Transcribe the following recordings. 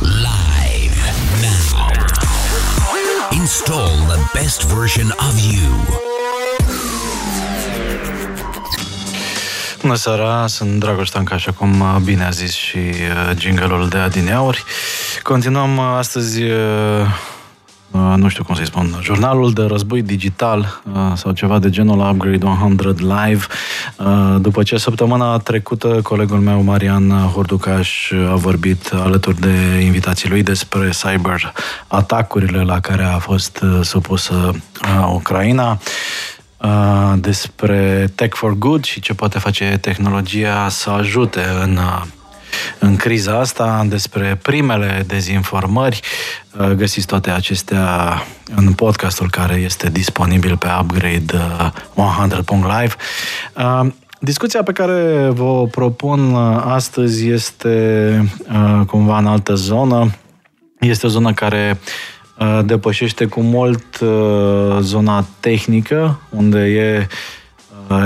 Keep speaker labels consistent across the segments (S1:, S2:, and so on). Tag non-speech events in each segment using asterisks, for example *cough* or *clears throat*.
S1: live now. Install the best version of you.
S2: Bună seara, sunt Dragoș Tancaș, așa cum uh, bine a zis și uh, jingle-ul de adineauri. Continuăm uh, astăzi Uh, nu știu cum să-i spun, jurnalul de război digital uh, sau ceva de genul Upgrade 100 Live. Uh, după ce săptămâna trecută colegul meu, Marian Horducaș, a vorbit alături de invitații lui despre cyber atacurile la care a fost supusă Ucraina, despre Tech for Good și ce poate face tehnologia să ajute în în criza asta, despre primele dezinformări. Uh, găsiți toate acestea în podcastul care este disponibil pe Upgrade 100.live. Uh, discuția pe care vă propun uh, astăzi este cumva în altă zonă. Este o zonă care depășește cu mult zona tehnică, unde e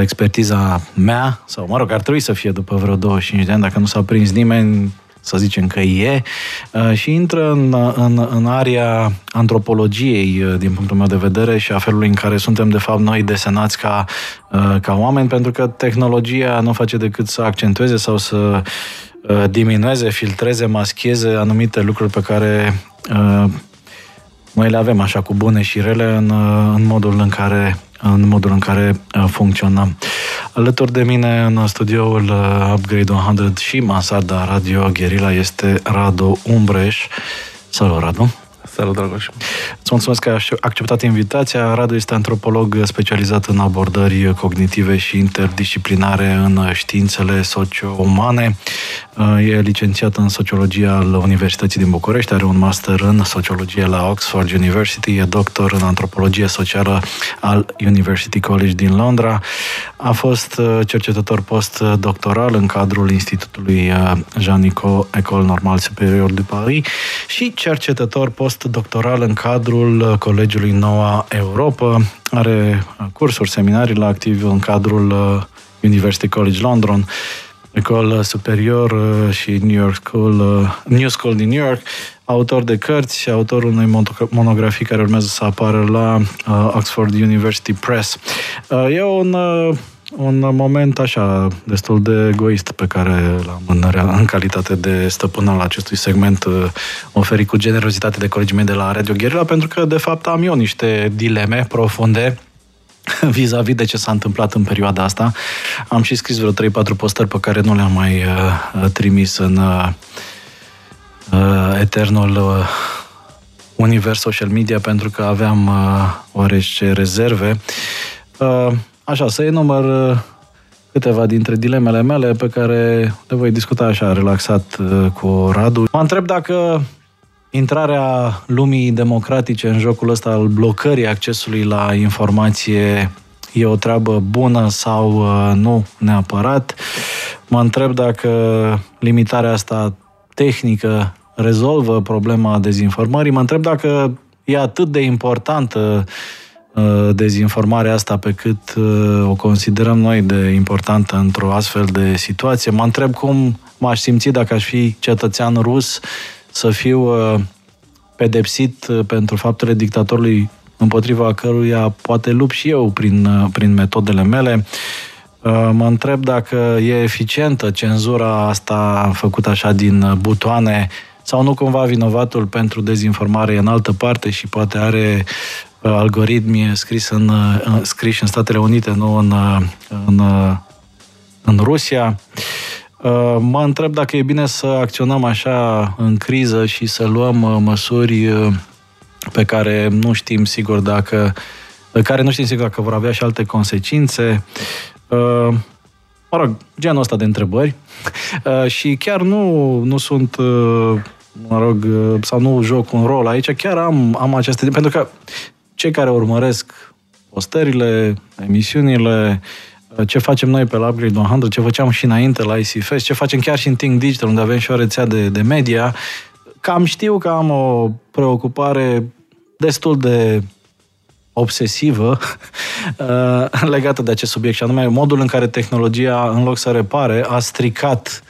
S2: expertiza mea, sau mă rog, ar trebui să fie după vreo 25 de ani, dacă nu s-a prins nimeni, să zicem că e, uh, și intră în, în, în area antropologiei, uh, din punctul meu de vedere, și a felului în care suntem, de fapt, noi desenați ca, uh, ca oameni, pentru că tehnologia nu face decât să accentueze sau să diminueze, filtreze, mascheze anumite lucruri pe care noi le avem așa cu bune și rele în, în modul în care în modul în care uh, funcționăm. Alături de mine în studioul uh, Upgrade 100 și Mansarda Radio Guerilla este Radu Umbreș. Salut, Radu!
S3: Salut, Dragoș!
S2: Îți mulțumesc că ai acceptat invitația. Radu este antropolog specializat în abordări cognitive și interdisciplinare în științele socio-umane. E licențiat în sociologie al Universității din București, are un master în sociologie la Oxford University, e doctor în antropologie socială al University College din Londra. A fost cercetător postdoctoral în cadrul Institutului Jean-Nicot École Normale Supérieure de Paris și cercetător postdoctoral în cadrul Colegiului Noua Europa. Are cursuri, seminarii la activ în cadrul University College London Ecole Superior uh, și New York School, uh, New School din New York, autor de cărți și autorul unei monografii care urmează să apară la uh, Oxford University Press. E un un moment așa destul de egoist pe care l-am în, în calitate de stăpân al acestui segment oferit cu generozitate de colegii mei de la Radio Guerilla, pentru că de fapt am eu niște dileme profunde *laughs* vis-a-vis de ce s-a întâmplat în perioada asta. Am și scris vreo 3-4 postări pe care nu le-am mai uh, trimis în uh, uh, eternul uh, univers social media pentru că aveam uh, oarece rezerve. Uh, așa, să enumăr uh, câteva dintre dilemele mele pe care le voi discuta așa relaxat uh, cu Radu. Mă întreb dacă intrarea lumii democratice în jocul ăsta al blocării accesului la informație e o treabă bună sau uh, nu neapărat. Mă întreb dacă limitarea asta tehnică rezolvă problema dezinformării. Mă întreb dacă e atât de importantă uh, dezinformarea asta pe cât uh, o considerăm noi de importantă într-o astfel de situație. Mă întreb cum m-aș simți dacă aș fi cetățean rus să fiu uh, pedepsit uh, pentru faptele dictatorului împotriva căruia poate lup și eu prin, uh, prin metodele mele. Mă întreb dacă e eficientă cenzura asta făcută așa din butoane sau nu cumva vinovatul pentru dezinformare în altă parte și poate are algoritmi scris în, scris în Statele Unite, nu în, în, în Rusia. Uh, mă întreb dacă e bine să acționăm așa în criză și să luăm uh, măsuri uh, pe care nu știm sigur dacă care nu știm sigur dacă vor avea și alte consecințe. Mă rog, genul ăsta de întrebări. *laughs* Și chiar nu, nu sunt, mă rog, sau nu joc un rol aici, chiar am, am aceste... Pentru că cei care urmăresc postările, emisiunile, ce facem noi pe la Upgrade 100, ce făceam și înainte la ICFest, ce facem chiar și în Think Digital, unde avem și o rețea de, de media, cam știu că am o preocupare destul de obsesivă *laughs* legată de acest subiect și anume modul în care tehnologia, în loc să repare, a stricat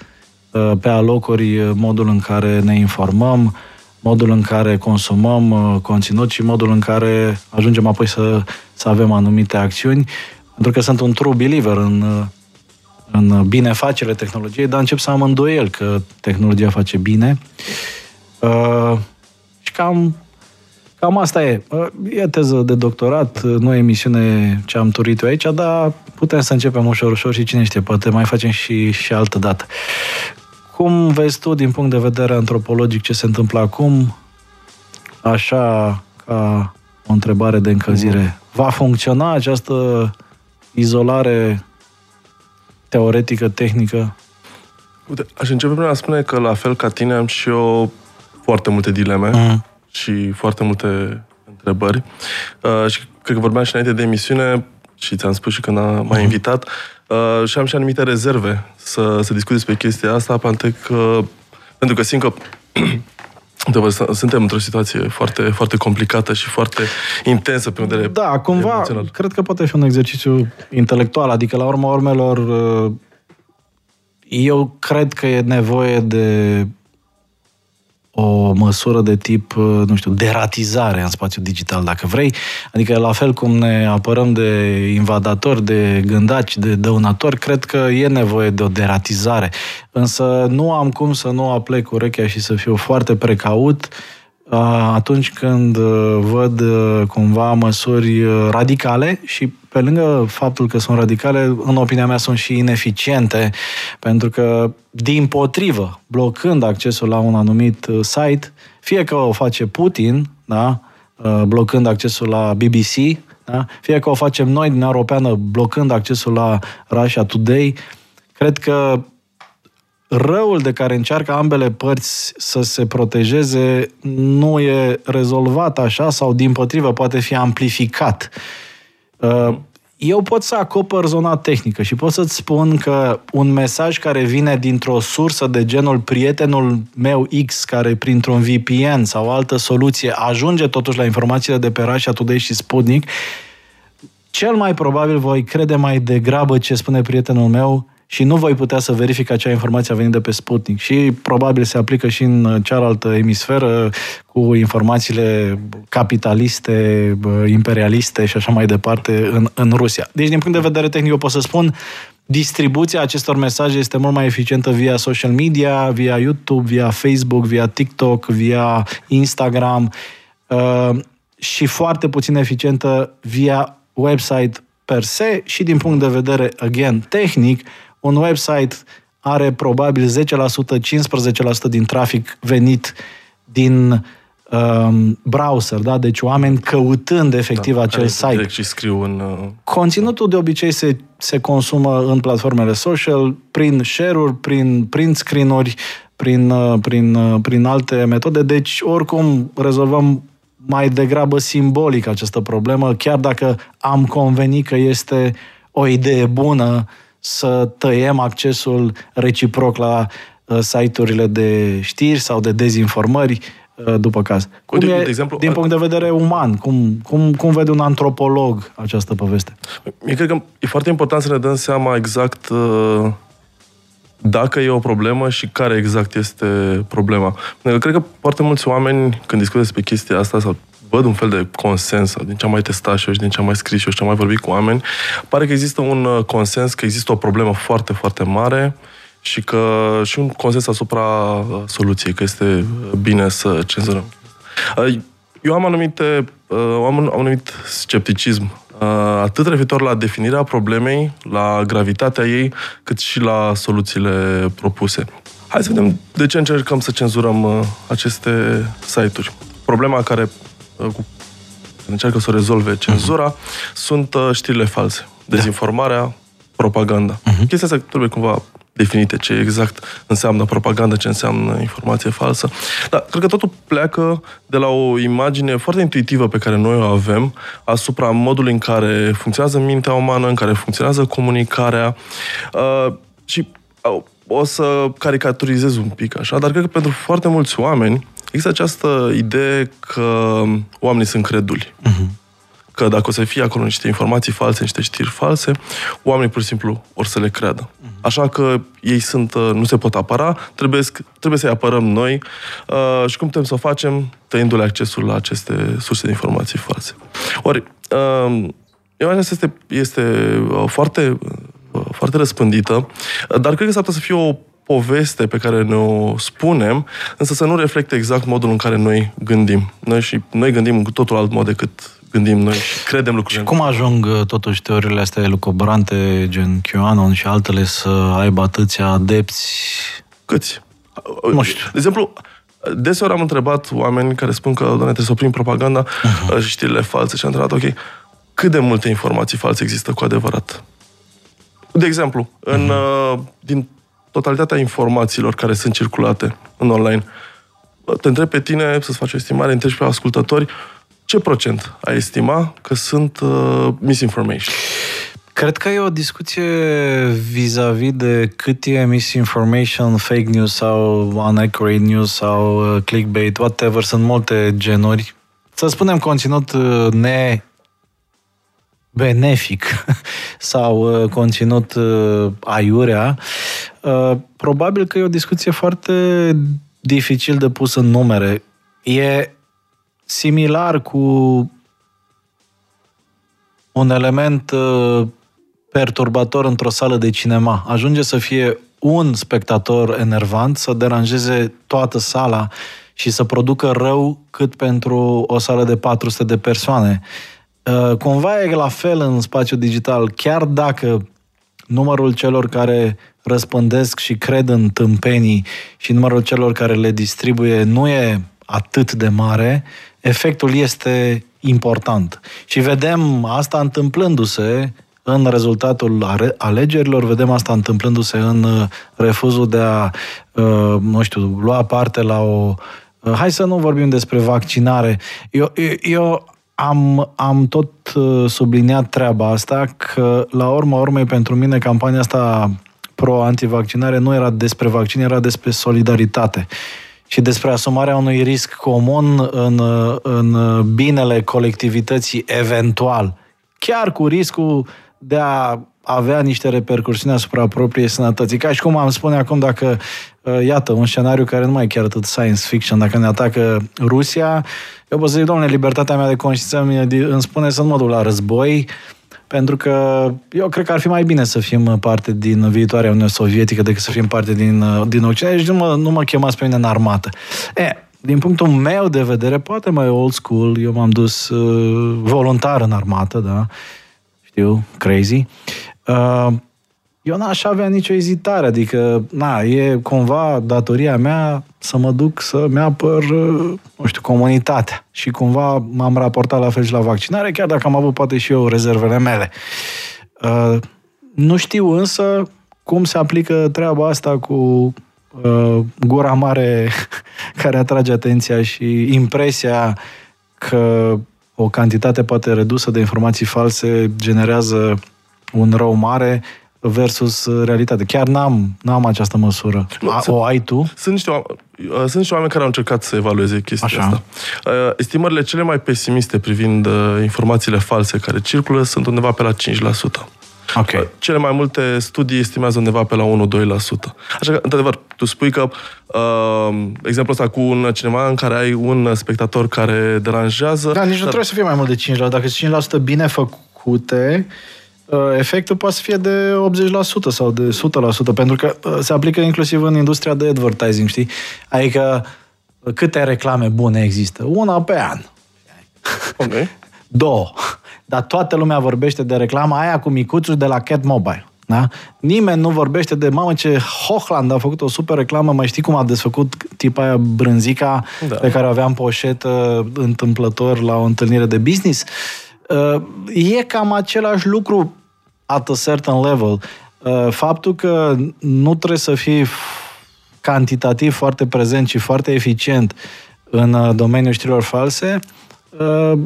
S2: pe alocuri modul în care ne informăm, modul în care consumăm conținut și modul în care ajungem apoi să, să avem anumite acțiuni. Pentru că sunt un true believer în, în binefacere tehnologiei, dar încep să am îndoiel că tehnologia face bine. Uh, și cam Cam asta e. E teză de doctorat, nu e emisiune ce am turit eu aici, dar putem să începem ușor, ușor și cine știe, poate mai facem și, și altă dată. Cum vezi tu, din punct de vedere antropologic, ce se întâmplă acum? Așa, ca o întrebare de încălzire. Va funcționa această izolare teoretică, tehnică?
S3: Uite, aș începe prin a spune că, la fel ca tine, am și eu foarte multe dileme. Mm și foarte multe întrebări. Uh, și cred că vorbeam și înainte de emisiune și ți-am spus și când m-a mhm. invitat, uh, și am și anumite rezerve să, să discut despre chestia asta, pentru că, pentru că simt că *clears throat* suntem într-o situație foarte, foarte complicată și foarte intensă pe vedere
S2: Da, cumva, emoțional. cred că poate fi un exercițiu intelectual, adică la urma urmelor uh, eu cred că e nevoie de o măsură de tip, uh, nu știu, deratizare în spațiul digital, dacă vrei. Adică, la fel cum ne apărăm de invadatori, de gândaci, de dăunatori, cred că e nevoie de o deratizare. Însă nu am cum să nu aplec urechea și să fiu foarte precaut atunci când uh, văd uh, cumva măsuri radicale și pe lângă faptul că sunt radicale, în opinia mea sunt și ineficiente, pentru că, din potrivă, blocând accesul la un anumit uh, site, fie că o face Putin, da, uh, blocând accesul la BBC, da, fie că o facem noi din Europeană blocând accesul la Russia Today, cred că răul de care încearcă ambele părți să se protejeze nu e rezolvat așa sau, din potrivă, poate fi amplificat. Uh, eu pot să acopăr zona tehnică și pot să-ți spun că un mesaj care vine dintr-o sursă de genul prietenul meu X, care printr-un VPN sau altă soluție ajunge totuși la informațiile de pe Russia Today și Sputnik, cel mai probabil voi crede mai degrabă ce spune prietenul meu și nu voi putea să verific acea informație a venit de pe Sputnik. Și probabil se aplică și în cealaltă emisferă cu informațiile capitaliste, imperialiste și așa mai departe în, în Rusia. Deci, din punct de vedere tehnic, eu pot să spun distribuția acestor mesaje este mult mai eficientă via social media, via YouTube, via Facebook, via TikTok, via Instagram uh, și foarte puțin eficientă via website per se și din punct de vedere, again, tehnic, un website are probabil 10%, 15% din trafic venit din um, browser, da? Deci oameni căutând efectiv da, acel site.
S3: și scriu în... Uh...
S2: Conținutul de obicei se, se consumă în platformele social, prin share-uri, prin print screen-uri, prin, uh, prin, uh, prin alte metode. Deci, oricum, rezolvăm mai degrabă simbolic această problemă, chiar dacă am convenit că este o idee bună să tăiem accesul reciproc la uh, site-urile de știri sau de dezinformări uh, după caz. Cum de, e, de exemplu, din punct de vedere uman, cum, cum, cum vede un antropolog această poveste?
S3: Eu cred că e foarte important să ne dăm seama exact uh, dacă e o problemă și care exact este problema. Eu cred că foarte mulți oameni, când discută despre chestia asta sau văd un fel de consens, din ce am mai testat și eu și din ce am mai scris și eu și ce am mai vorbit cu oameni, pare că există un uh, consens, că există o problemă foarte, foarte mare și că și un consens asupra uh, soluției, că este uh, bine să cenzurăm. Eu am anumite, am un anumit scepticism atât referitor la definirea problemei, la gravitatea ei, cât și la soluțiile propuse. Hai să vedem de ce încercăm să cenzurăm aceste site-uri. Problema care cu încearcă să o rezolve cenzura, uh-huh. sunt uh, știrile false, da. dezinformarea, da. propaganda. Uh-huh. Chestia asta trebuie cumva definite ce exact înseamnă propaganda, ce înseamnă informație falsă. Dar cred că totul pleacă de la o imagine foarte intuitivă pe care noi o avem asupra modului în care funcționează mintea umană, în care funcționează comunicarea uh, și uh, o să caricaturizez un pic așa, dar cred că pentru foarte mulți oameni Există această idee că oamenii sunt creduli. Uh-huh. Că dacă o să fie acolo niște informații false, niște știri false, oamenii pur și simplu or să le creadă. Uh-huh. Așa că ei sunt, uh, nu se pot apăra, trebuie, trebuie să-i apărăm noi uh, și cum putem să o facem? Tăindu-le accesul la aceste surse de informații false. Ori, uh, imaginea este, este uh, foarte, uh, foarte răspândită, dar cred că s-ar putea să fie o poveste pe care ne-o spunem, însă să nu reflecte exact modul în care noi gândim. Noi și noi gândim cu totul alt mod decât gândim noi și credem lucrurile.
S2: Și cum ajung uh, totuși teoriile astea elucobrante, gen QAnon și altele, să aibă atâția adepți?
S3: Câți?
S2: Nu știu.
S3: De exemplu, deseori am întrebat oameni care spun că, doamne, trebuie să oprim propaganda uh-huh. și știrile false și am întrebat, ok, cât de multe informații false există cu adevărat? De exemplu, uh-huh. în, mhm. din totalitatea informațiilor care sunt circulate în online, te întreb pe tine să-ți faci o estimare, întrebi pe ascultători, ce procent ai estima că sunt uh, misinformation?
S2: Cred că e o discuție vis-a-vis de cât e misinformation, fake news sau unaccurate news sau uh, clickbait, whatever, sunt multe genuri. Să spunem conținut uh, ne benefic *laughs* sau uh, conținut aiurea, probabil că e o discuție foarte dificil de pus în numere. E similar cu un element uh, perturbator într-o sală de cinema. Ajunge să fie un spectator enervant, să deranjeze toată sala și să producă rău cât pentru o sală de 400 de persoane. Uh, cumva e la fel în spațiu digital, chiar dacă numărul celor care răspândesc și cred în tâmpenii și numărul celor care le distribuie nu e atât de mare, efectul este important. Și vedem asta întâmplându-se în rezultatul alegerilor, vedem asta întâmplându-se în uh, refuzul de a, uh, nu știu, lua parte la o... Uh, hai să nu vorbim despre vaccinare. Eu, eu am, am tot subliniat treaba asta că, la urma urmei, pentru mine, campania asta pro-antivaccinare nu era despre vaccin, era despre solidaritate și despre asumarea unui risc comun în, în binele colectivității eventual, chiar cu riscul de a avea niște repercursiuni asupra propriei sănătății. Ca și cum am spune acum dacă, uh, iată, un scenariu care nu mai e chiar atât science fiction, dacă ne atacă Rusia, eu pot să zic, domnule, libertatea mea de conștiință îmi spune să nu mă duc la război, pentru că eu cred că ar fi mai bine să fim parte din viitoarea Uniune Sovietică decât să fim parte din, din Occident. Deci nu mă, nu mă chemați pe mine în armată. E, din punctul meu de vedere, poate mai old school, eu m-am dus uh, voluntar în armată, da, știu, crazy. Uh, eu n-aș avea nicio ezitare, adică, na, e cumva datoria mea să mă duc să-mi apăr, nu știu, comunitatea. Și cumva m-am raportat la fel și la vaccinare, chiar dacă am avut poate și eu rezervele mele. Uh, nu știu însă cum se aplică treaba asta cu uh, gura mare *laughs* care atrage atenția și impresia că o cantitate poate redusă de informații false generează un rău mare versus uh, realitate. Chiar n-am, n-am această măsură. A, o ai tu?
S3: Sunt niște, uh, sunt niște oameni care au încercat să evalueze chestia Așa. asta. Uh, estimările cele mai pesimiste privind informațiile false care circulă sunt undeva pe la 5%.
S2: Okay.
S3: Cele mai multe studii estimează undeva pe la 1-2%. Așa că, într-adevăr, tu spui că uh, exemplul ăsta cu un cinema în care ai un spectator care deranjează...
S2: Da, nici dar... nu trebuie să fie mai mult de 5%. Dacă sunt 5% bine făcute, Uh, efectul poate să fie de 80% sau de 100%, pentru că uh, se aplică inclusiv în industria de advertising, știi? Adică uh, câte reclame bune există? Una pe an.
S3: Ok. *laughs*
S2: Două. Dar toată lumea vorbește de reclama aia cu micuțul de la Cat Mobile. Da? Nimeni nu vorbește de, mamă, ce Hochland a făcut o super reclamă, mai știi cum a desfăcut tipa aia brânzica da. pe care o aveam poșetă întâmplător la o întâlnire de business? E cam același lucru at a certain level. Uh, faptul că nu trebuie să fii cantitativ foarte prezent și foarte eficient în uh, domeniul știrilor false, uh,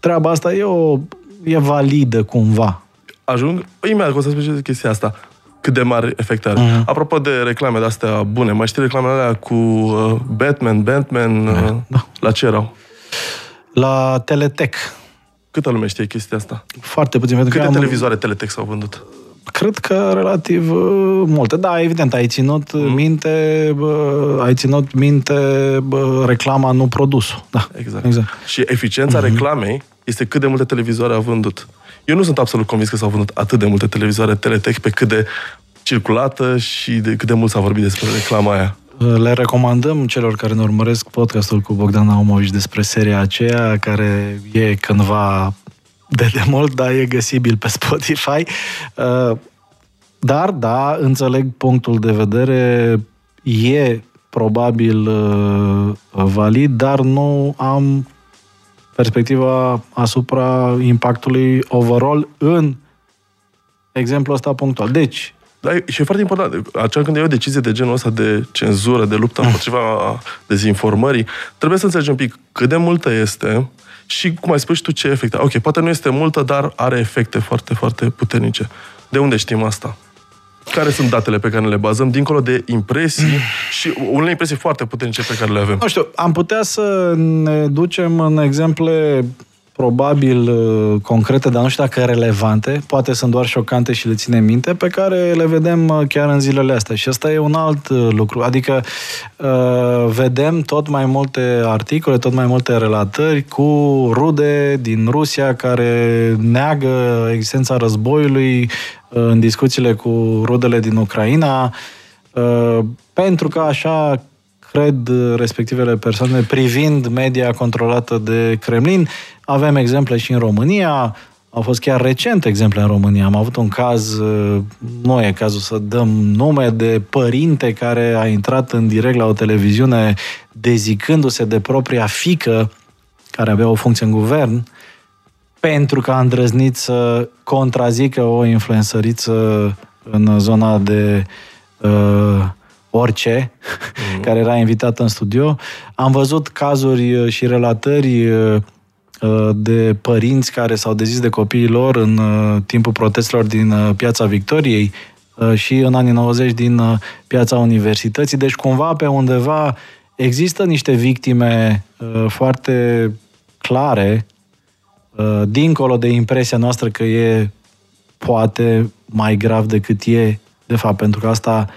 S2: treaba asta e, o, e validă cumva.
S3: Ajung, imediat o să spui chestia asta, cât de mare efect are. Uh-huh. Apropo de reclame de-astea bune, mai știi reclamele alea cu uh, Batman, Batman, uh, da. la ce erau?
S2: La Teletech.
S3: Câtă lume știe chestia asta?
S2: Foarte puțin.
S3: Câte că televizoare am... teletext au vândut?
S2: Cred că relativ uh, multe. Da, evident, ai ținut mm. minte, bă, ai ținut minte bă, reclama, nu produsul. Da,
S3: exact. exact. Și eficiența mm-hmm. reclamei este cât de multe televizoare a vândut. Eu nu sunt absolut convins că s-au vândut atât de multe televizoare Teletech pe cât de circulată și de cât de mult s-a vorbit despre reclama aia.
S2: Le recomandăm celor care ne urmăresc podcastul cu Bogdan Naumovici despre seria aceea, care e cândva de demult, dar e găsibil pe Spotify. Uh, dar, da, înțeleg punctul de vedere, e probabil uh, valid, dar nu am perspectiva asupra impactului overall în exemplul ăsta punctual. Deci,
S3: da, și e foarte important. Acela când e o decizie de genul ăsta de cenzură, de luptă împotriva dezinformării, trebuie să înțelegem un pic cât de multă este și, cum ai spus și tu, ce efecte. Ok, poate nu este multă, dar are efecte foarte, foarte puternice. De unde știm asta? Care sunt datele pe care le bazăm, dincolo de impresii *clears throat* și unele impresii foarte puternice pe care le avem?
S2: Nu știu, am putea să ne ducem în exemple probabil uh, concrete, dar nu știu dacă relevante, poate sunt doar șocante și le ținem minte, pe care le vedem uh, chiar în zilele astea. Și asta e un alt uh, lucru. Adică vedem tot mai multe articole, tot mai multe relatări cu rude din Rusia care neagă existența războiului în discuțiile cu rudele din Ucraina, pentru că așa cred respectivele persoane privind media controlată de Kremlin. Avem exemple și în România, au fost chiar recent exemple în România. Am avut un caz, nu e cazul să dăm nume, de părinte care a intrat în direct la o televiziune dezicându-se de propria fică, care avea o funcție în guvern, pentru că a îndrăznit să contrazică o influențăriță în zona de uh, orice, mm-hmm. *laughs* care era invitat în studio. Am văzut cazuri uh, și relatări uh, uh, de părinți care s-au dezis de copiii lor în timpul protestelor din Piața Victoriei și în anii 90 din Piața Universității. Deci cumva pe undeva există niște victime foarte clare, dincolo de impresia noastră că e poate mai grav decât e, de fapt, pentru că asta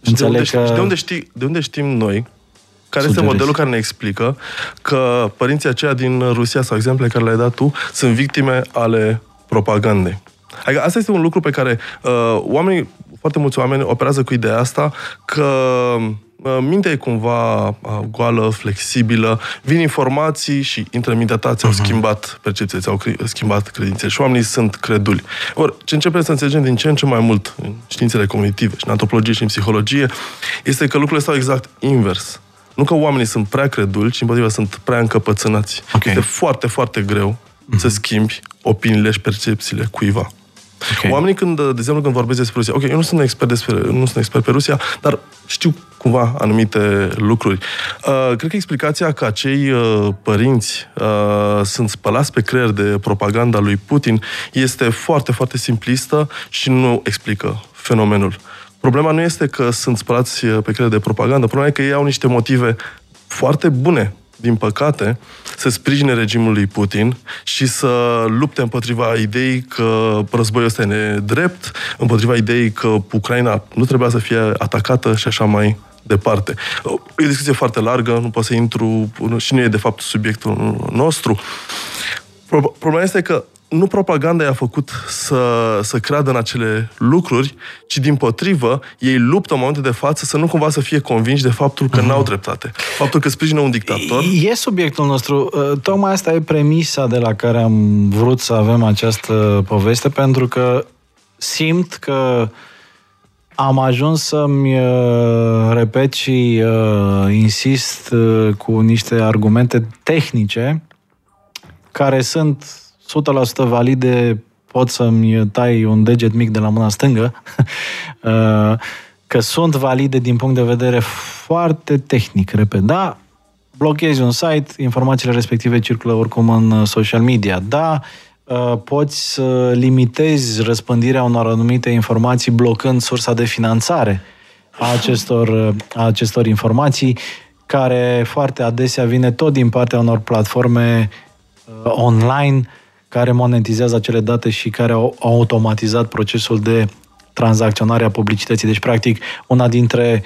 S2: Înțeleg
S3: de unde, că... de, unde știi, de unde știm noi care Sugerezi. este modelul care ne explică că părinții aceia din Rusia sau exemple care le-ai dat tu sunt victime ale propagandei. Adică asta este un lucru pe care uh, oamenii, foarte mulți oameni operează cu ideea asta că mintea e cumva goală, flexibilă, vin informații și intră în mintea ta, ți-au uh-huh. schimbat percepția, ți-au schimbat credințele și oamenii sunt creduli. Or, ce începem să înțelegem din ce în ce mai mult în științele cognitive și în antropologie și în psihologie, este că lucrurile stau exact invers. Nu că oamenii sunt prea creduli, ci împotriva sunt prea încăpățânați. Okay. Este foarte, foarte greu uh-huh. să schimbi opiniile și percepțiile cuiva. Okay. Oamenii când, de exemplu, când vorbesc despre Rusia, ok, eu nu sunt expert despre, nu sunt expert pe Rusia, dar știu cumva anumite lucruri. Uh, cred că explicația că acei uh, părinți uh, sunt spălați pe creier de propaganda lui Putin este foarte, foarte simplistă și nu explică fenomenul. Problema nu este că sunt spălați pe creier de propagandă, problema e că ei au niște motive foarte bune din păcate, să sprijine regimul lui Putin și să lupte împotriva ideii că războiul ăsta e nedrept, împotriva ideii că Ucraina nu trebuia să fie atacată și așa mai departe. E o discuție foarte largă, nu pot să intru și nu e de fapt subiectul nostru. Problema este că nu propaganda i-a făcut să, să creadă în acele lucruri, ci din potrivă, ei luptă în momentul de față să nu cumva să fie convinși de faptul că uh-huh. n-au dreptate. Faptul că sprijină un dictator.
S2: E subiectul nostru. Uh, tocmai asta e premisa de la care am vrut să avem această poveste, pentru că simt că am ajuns să-mi uh, repet și uh, insist uh, cu niște argumente tehnice care sunt 100% valide, pot să-mi tai un deget mic de la mâna stângă, *laughs* uh, că sunt valide din punct de vedere foarte tehnic, repet. Da, blochezi un site, informațiile respective circulă oricum în uh, social media. Da, uh, poți să limitezi răspândirea unor anumite informații blocând sursa de finanțare a acestor, a acestor informații, care foarte adesea vine tot din partea unor platforme online care monetizează acele date și care au automatizat procesul de tranzacționarea publicității. Deci, practic, una dintre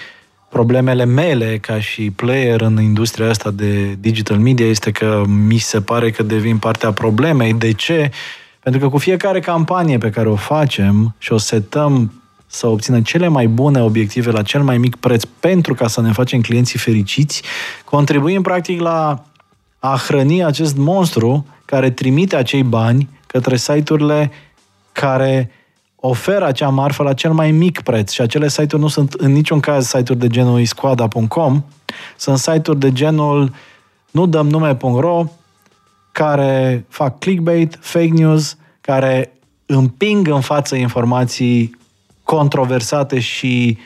S2: problemele mele ca și player în industria asta de digital media este că mi se pare că devin partea problemei. De ce? Pentru că cu fiecare campanie pe care o facem și o setăm să obțină cele mai bune obiective la cel mai mic preț pentru ca să ne facem clienții fericiți, contribuim practic la a hrăni acest monstru care trimite acei bani către site-urile care oferă acea marfă la cel mai mic preț. Și acele site-uri nu sunt în niciun caz site-uri de genul iscoada.com, sunt site-uri de genul nu dăm nume.ro care fac clickbait, fake news, care împing în față informații controversate și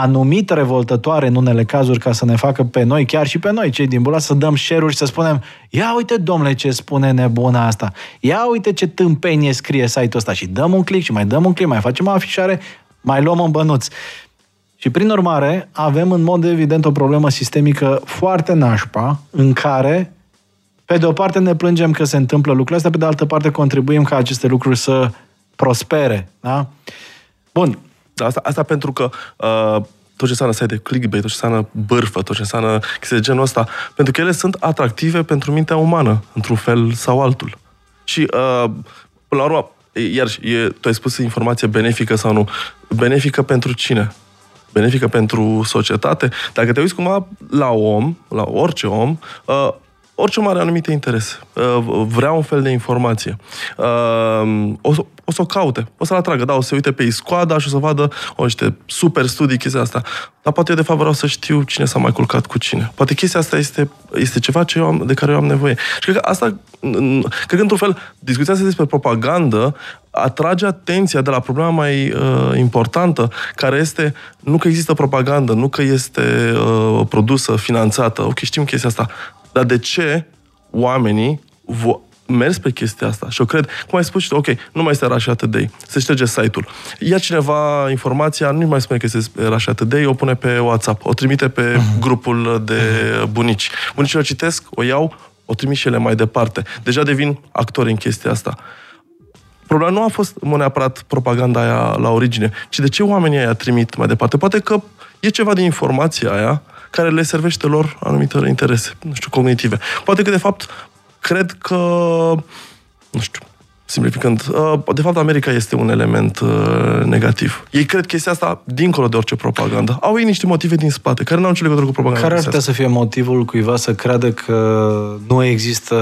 S2: anumit revoltătoare în unele cazuri ca să ne facă pe noi, chiar și pe noi, cei din Bula, să dăm share și să spunem ia uite, domnule, ce spune nebuna asta, ia uite ce tâmpenie scrie site-ul ăsta și dăm un click și mai dăm un click, mai facem o afișare, mai luăm un bănuț. Și prin urmare, avem în mod evident o problemă sistemică foarte nașpa, în care, pe de o parte ne plângem că se întâmplă lucrurile astea, pe de altă parte contribuim ca aceste lucruri să prospere. Da? Bun,
S3: da, asta, asta pentru că uh, tot ce înseamnă site de clickbait, tot ce înseamnă bârfă, tot ce înseamnă chestii de genul ăsta, pentru că ele sunt atractive pentru mintea umană, într-un fel sau altul. Și, uh, până la urmă, iar e, tu ai spus informație benefică sau nu. Benefică pentru cine? Benefică pentru societate? Dacă te uiți cumva la om, la orice om, uh, orice om are anumite interese. Uh, vrea un fel de informație. Uh, o, o să o caute, o să-l atragă, da, o să se uite pe Iscoada și o să vadă o, niște super studii, chestia asta. Dar poate eu, de fapt, vreau să știu cine s-a mai culcat cu cine. Poate chestia asta este, este ceva ce eu am, de care eu am nevoie. Și cred că asta, cred că, într-un fel, discuția asta despre propagandă atrage atenția de la problema mai uh, importantă, care este nu că există propagandă, nu că este uh, produsă, finanțată. Ok, știm chestia asta. Dar de ce oamenii vo- merg spre chestia asta și eu cred, cum ai spus și tu, ok, nu mai este Russia Today, se șterge site-ul. Ia cineva informația, nu mai spune că este Russia Today, o pune pe WhatsApp, o trimite pe uh-huh. grupul de uh-huh. bunici. Bunicii o citesc, o iau, o trimit și ele mai departe. Deja devin actori în chestia asta. Problema nu a fost mă, neapărat propaganda aia la origine, ci de ce oamenii aia trimit mai departe. Poate că e ceva din informația aia care le servește lor anumite interese, nu știu, cognitive. Poate că, de fapt, cred că, nu știu, simplificând, uh, de fapt America este un element uh, negativ. Ei cred chestia asta dincolo de orice propagandă. Au ei niște motive din spate, care nu au nicio legătură cu propaganda.
S2: Care ar putea să fie motivul cuiva să creadă că nu există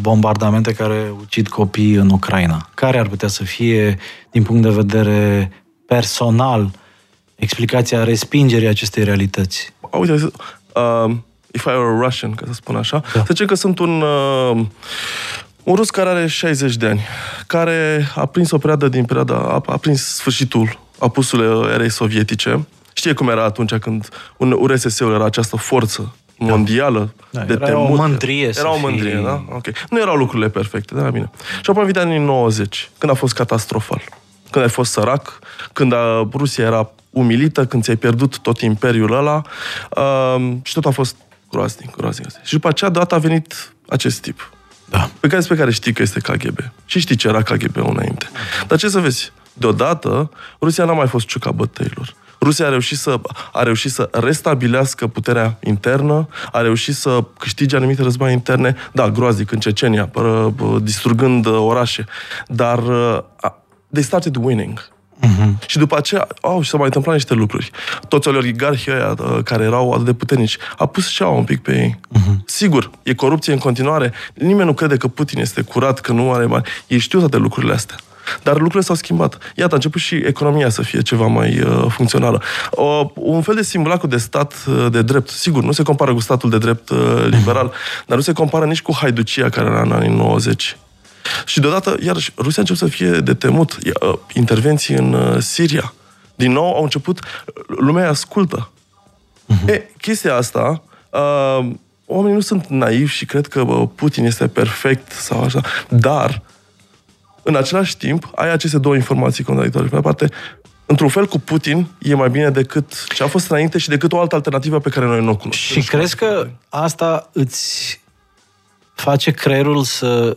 S2: bombardamente care ucid copii în Ucraina? Care ar putea să fie, din punct de vedere personal, explicația respingerii acestei realități?
S3: Uite, uh, if I were Russian, ca să spun așa, da. să zicem că sunt un, uh, un rus care are 60 de ani, care a prins o perioadă din perioada, a, a prins sfârșitul apusului erei sovietice. Știe cum era atunci când un URSS-ul era această forță da. mondială
S2: da, de era temut. o mândrie
S3: Era o mândrie, fii... da? Ok. Nu erau lucrurile perfecte, da, bine. Și apoi în anii 90, când a fost catastrofal. Când ai fost sărac, când a, Rusia era umilită, când ți-ai pierdut tot imperiul ăla uh, și tot a fost groaznic, groaznic. Și după aceea, deodată a venit acest tip.
S2: Da.
S3: Pe care, pe care știi că este KGB. Și știi ce era KGB înainte. Dar ce să vezi? Deodată, Rusia n-a mai fost ciuca bătăilor. Rusia a reușit, să, a reușit să restabilească puterea internă, a reușit să câștige anumite război interne, da, groaznic în Cecenia, distrugând uh, orașe, dar uh, they started winning. Uh-huh. Și după aceea, au, și s-au mai întâmplat niște lucruri. Toți oligarhii ăia uh, care erau atât de puternici, a pus și un pic pe ei. Uh-huh. Sigur, e corupție în continuare. Nimeni nu crede că Putin este curat, că nu are bani. Ei știu toate lucrurile astea. Dar lucrurile s-au schimbat. Iată, a început și economia să fie ceva mai uh, funcțională. Uh, un fel de simulacru de stat uh, de drept. Sigur, nu se compară cu statul de drept uh, liberal, uh-huh. dar nu se compară nici cu haiducia care era în anii 90. Și deodată, iarăși, Rusia a început să fie de temut. Uh, intervenții în uh, Siria. Din nou au început, lumea ascultă. Uh-huh. E, chestia asta, uh, oamenii nu sunt naivi și cred că bă, Putin este perfect sau așa, dar în același timp ai aceste două informații contradictorii. Pe parte, într-un fel cu Putin e mai bine decât ce a fost înainte și decât o altă alternativă pe care noi nu o cunoaștem.
S2: Și deci, crezi că asta îți face creierul să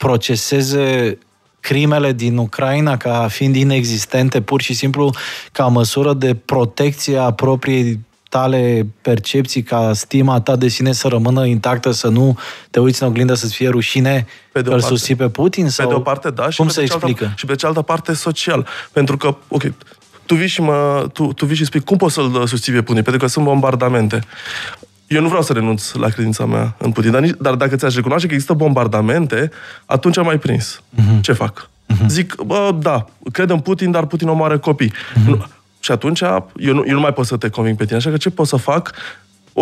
S2: proceseze crimele din Ucraina ca fiind inexistente, pur și simplu ca măsură de protecție a propriei tale percepții ca stima ta de sine să rămână intactă, să nu te uiți în oglindă să-ți fie rușine pe de îl susții pe Putin? Sau
S3: pe de o parte, da.
S2: Și cum se explică?
S3: Altă, și pe cealaltă parte, social. Pentru că, ok, tu vii și, mă, tu, tu vii și spui cum poți să-l susții pe Putin, pentru că sunt bombardamente. Eu nu vreau să renunț la credința mea în Putin, dar, nici, dar dacă ți-aș recunoaște că există bombardamente, atunci am mai prins. Uh-huh. Ce fac? Uh-huh. Zic, bă, da, cred în Putin, dar Putin omoară copii. Uh-huh. Nu, și atunci eu nu, eu nu mai pot să te conving pe tine. Așa că ce pot să fac?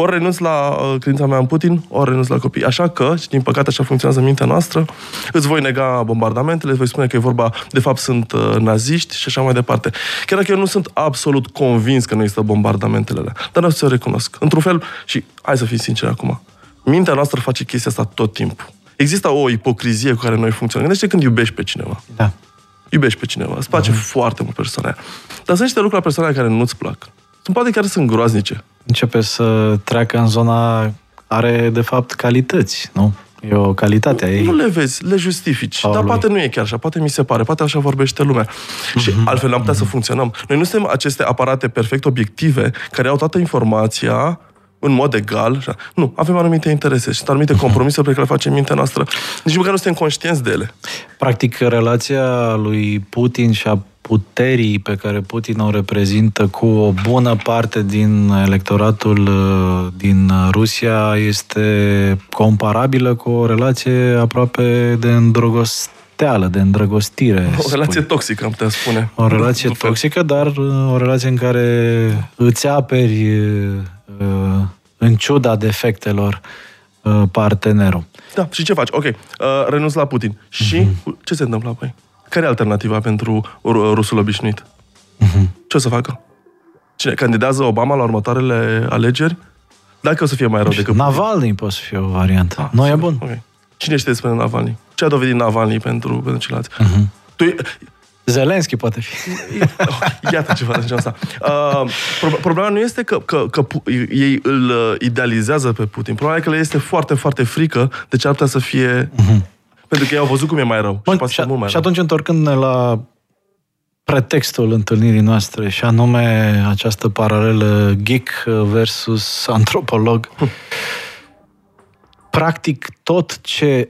S3: Ori renunț la uh, credința mea în Putin, ori renunț la copii. Așa că, și din păcate așa funcționează mintea noastră, îți voi nega bombardamentele, îți voi spune că e vorba, de fapt sunt uh, naziști și așa mai departe. Chiar dacă eu nu sunt absolut convins că nu există bombardamentele alea, dar nu să o recunosc. Într-un fel, și hai să fim sinceri acum, mintea noastră face chestia asta tot timpul. Există o ipocrizie cu care noi funcționăm. Gândește când iubești pe cineva.
S2: Da.
S3: Iubești pe cineva, îți place uh-huh. foarte mult persoana aia. Dar sunt niște lucruri la persoana care nu-ți plac. Sunt poate chiar sunt groaznice
S2: începe să treacă în zona are, de fapt, calități, nu? E o calitate a ei.
S3: Nu le vezi, le justifici. Dar poate nu e chiar așa, poate mi se pare, poate așa vorbește lumea. Mm-hmm. Și altfel n-am putea mm-hmm. să funcționăm. Noi nu suntem aceste aparate perfect obiective care au toată informația în mod egal. Așa. Nu, avem anumite interese și anumite mhm. compromisuri pe care le facem mintea noastră. Nici măcar nu suntem conștienți de ele.
S2: Practic, relația lui Putin și a puterii pe care Putin o reprezintă cu o bună parte din electoratul uh, din Rusia este comparabilă cu o relație aproape de îndrăgosteală, de îndrăgostire.
S3: O relație spune. toxică, am putea spune.
S2: O relație toxică, dar uh, o relație în care îți aperi uh, în ciuda defectelor partenerul.
S3: Da, și ce faci? Ok, uh, renunț la Putin. Și mm-hmm. ce se întâmplă apoi? Care e alternativa pentru rusul obișnuit? Uh-huh. Ce o să facă? Cine candidează Obama la următoarele alegeri? Dacă o să fie mai rău decât...
S2: Navalny poate să fie o variantă. Ah, nu e bun. Okay.
S3: Cine știe despre Navalny? Ce a dovedit Navalny pentru, pentru ceilalți? Uh-huh. Tu,
S2: Zelenski poate fi. *laughs*
S3: Iată ceva de genul ăsta. Uh, problema nu este că, că, că ei îl uh, idealizează pe Putin. Problema e că le este foarte, foarte frică de ce ar putea să fie uh-huh. Pentru că ei au văzut cum e mai rău. Bun, și, și, mult mai
S2: și atunci, întorcându-ne la pretextul întâlnirii noastre, și anume această paralelă geek versus antropolog, *laughs* practic tot ce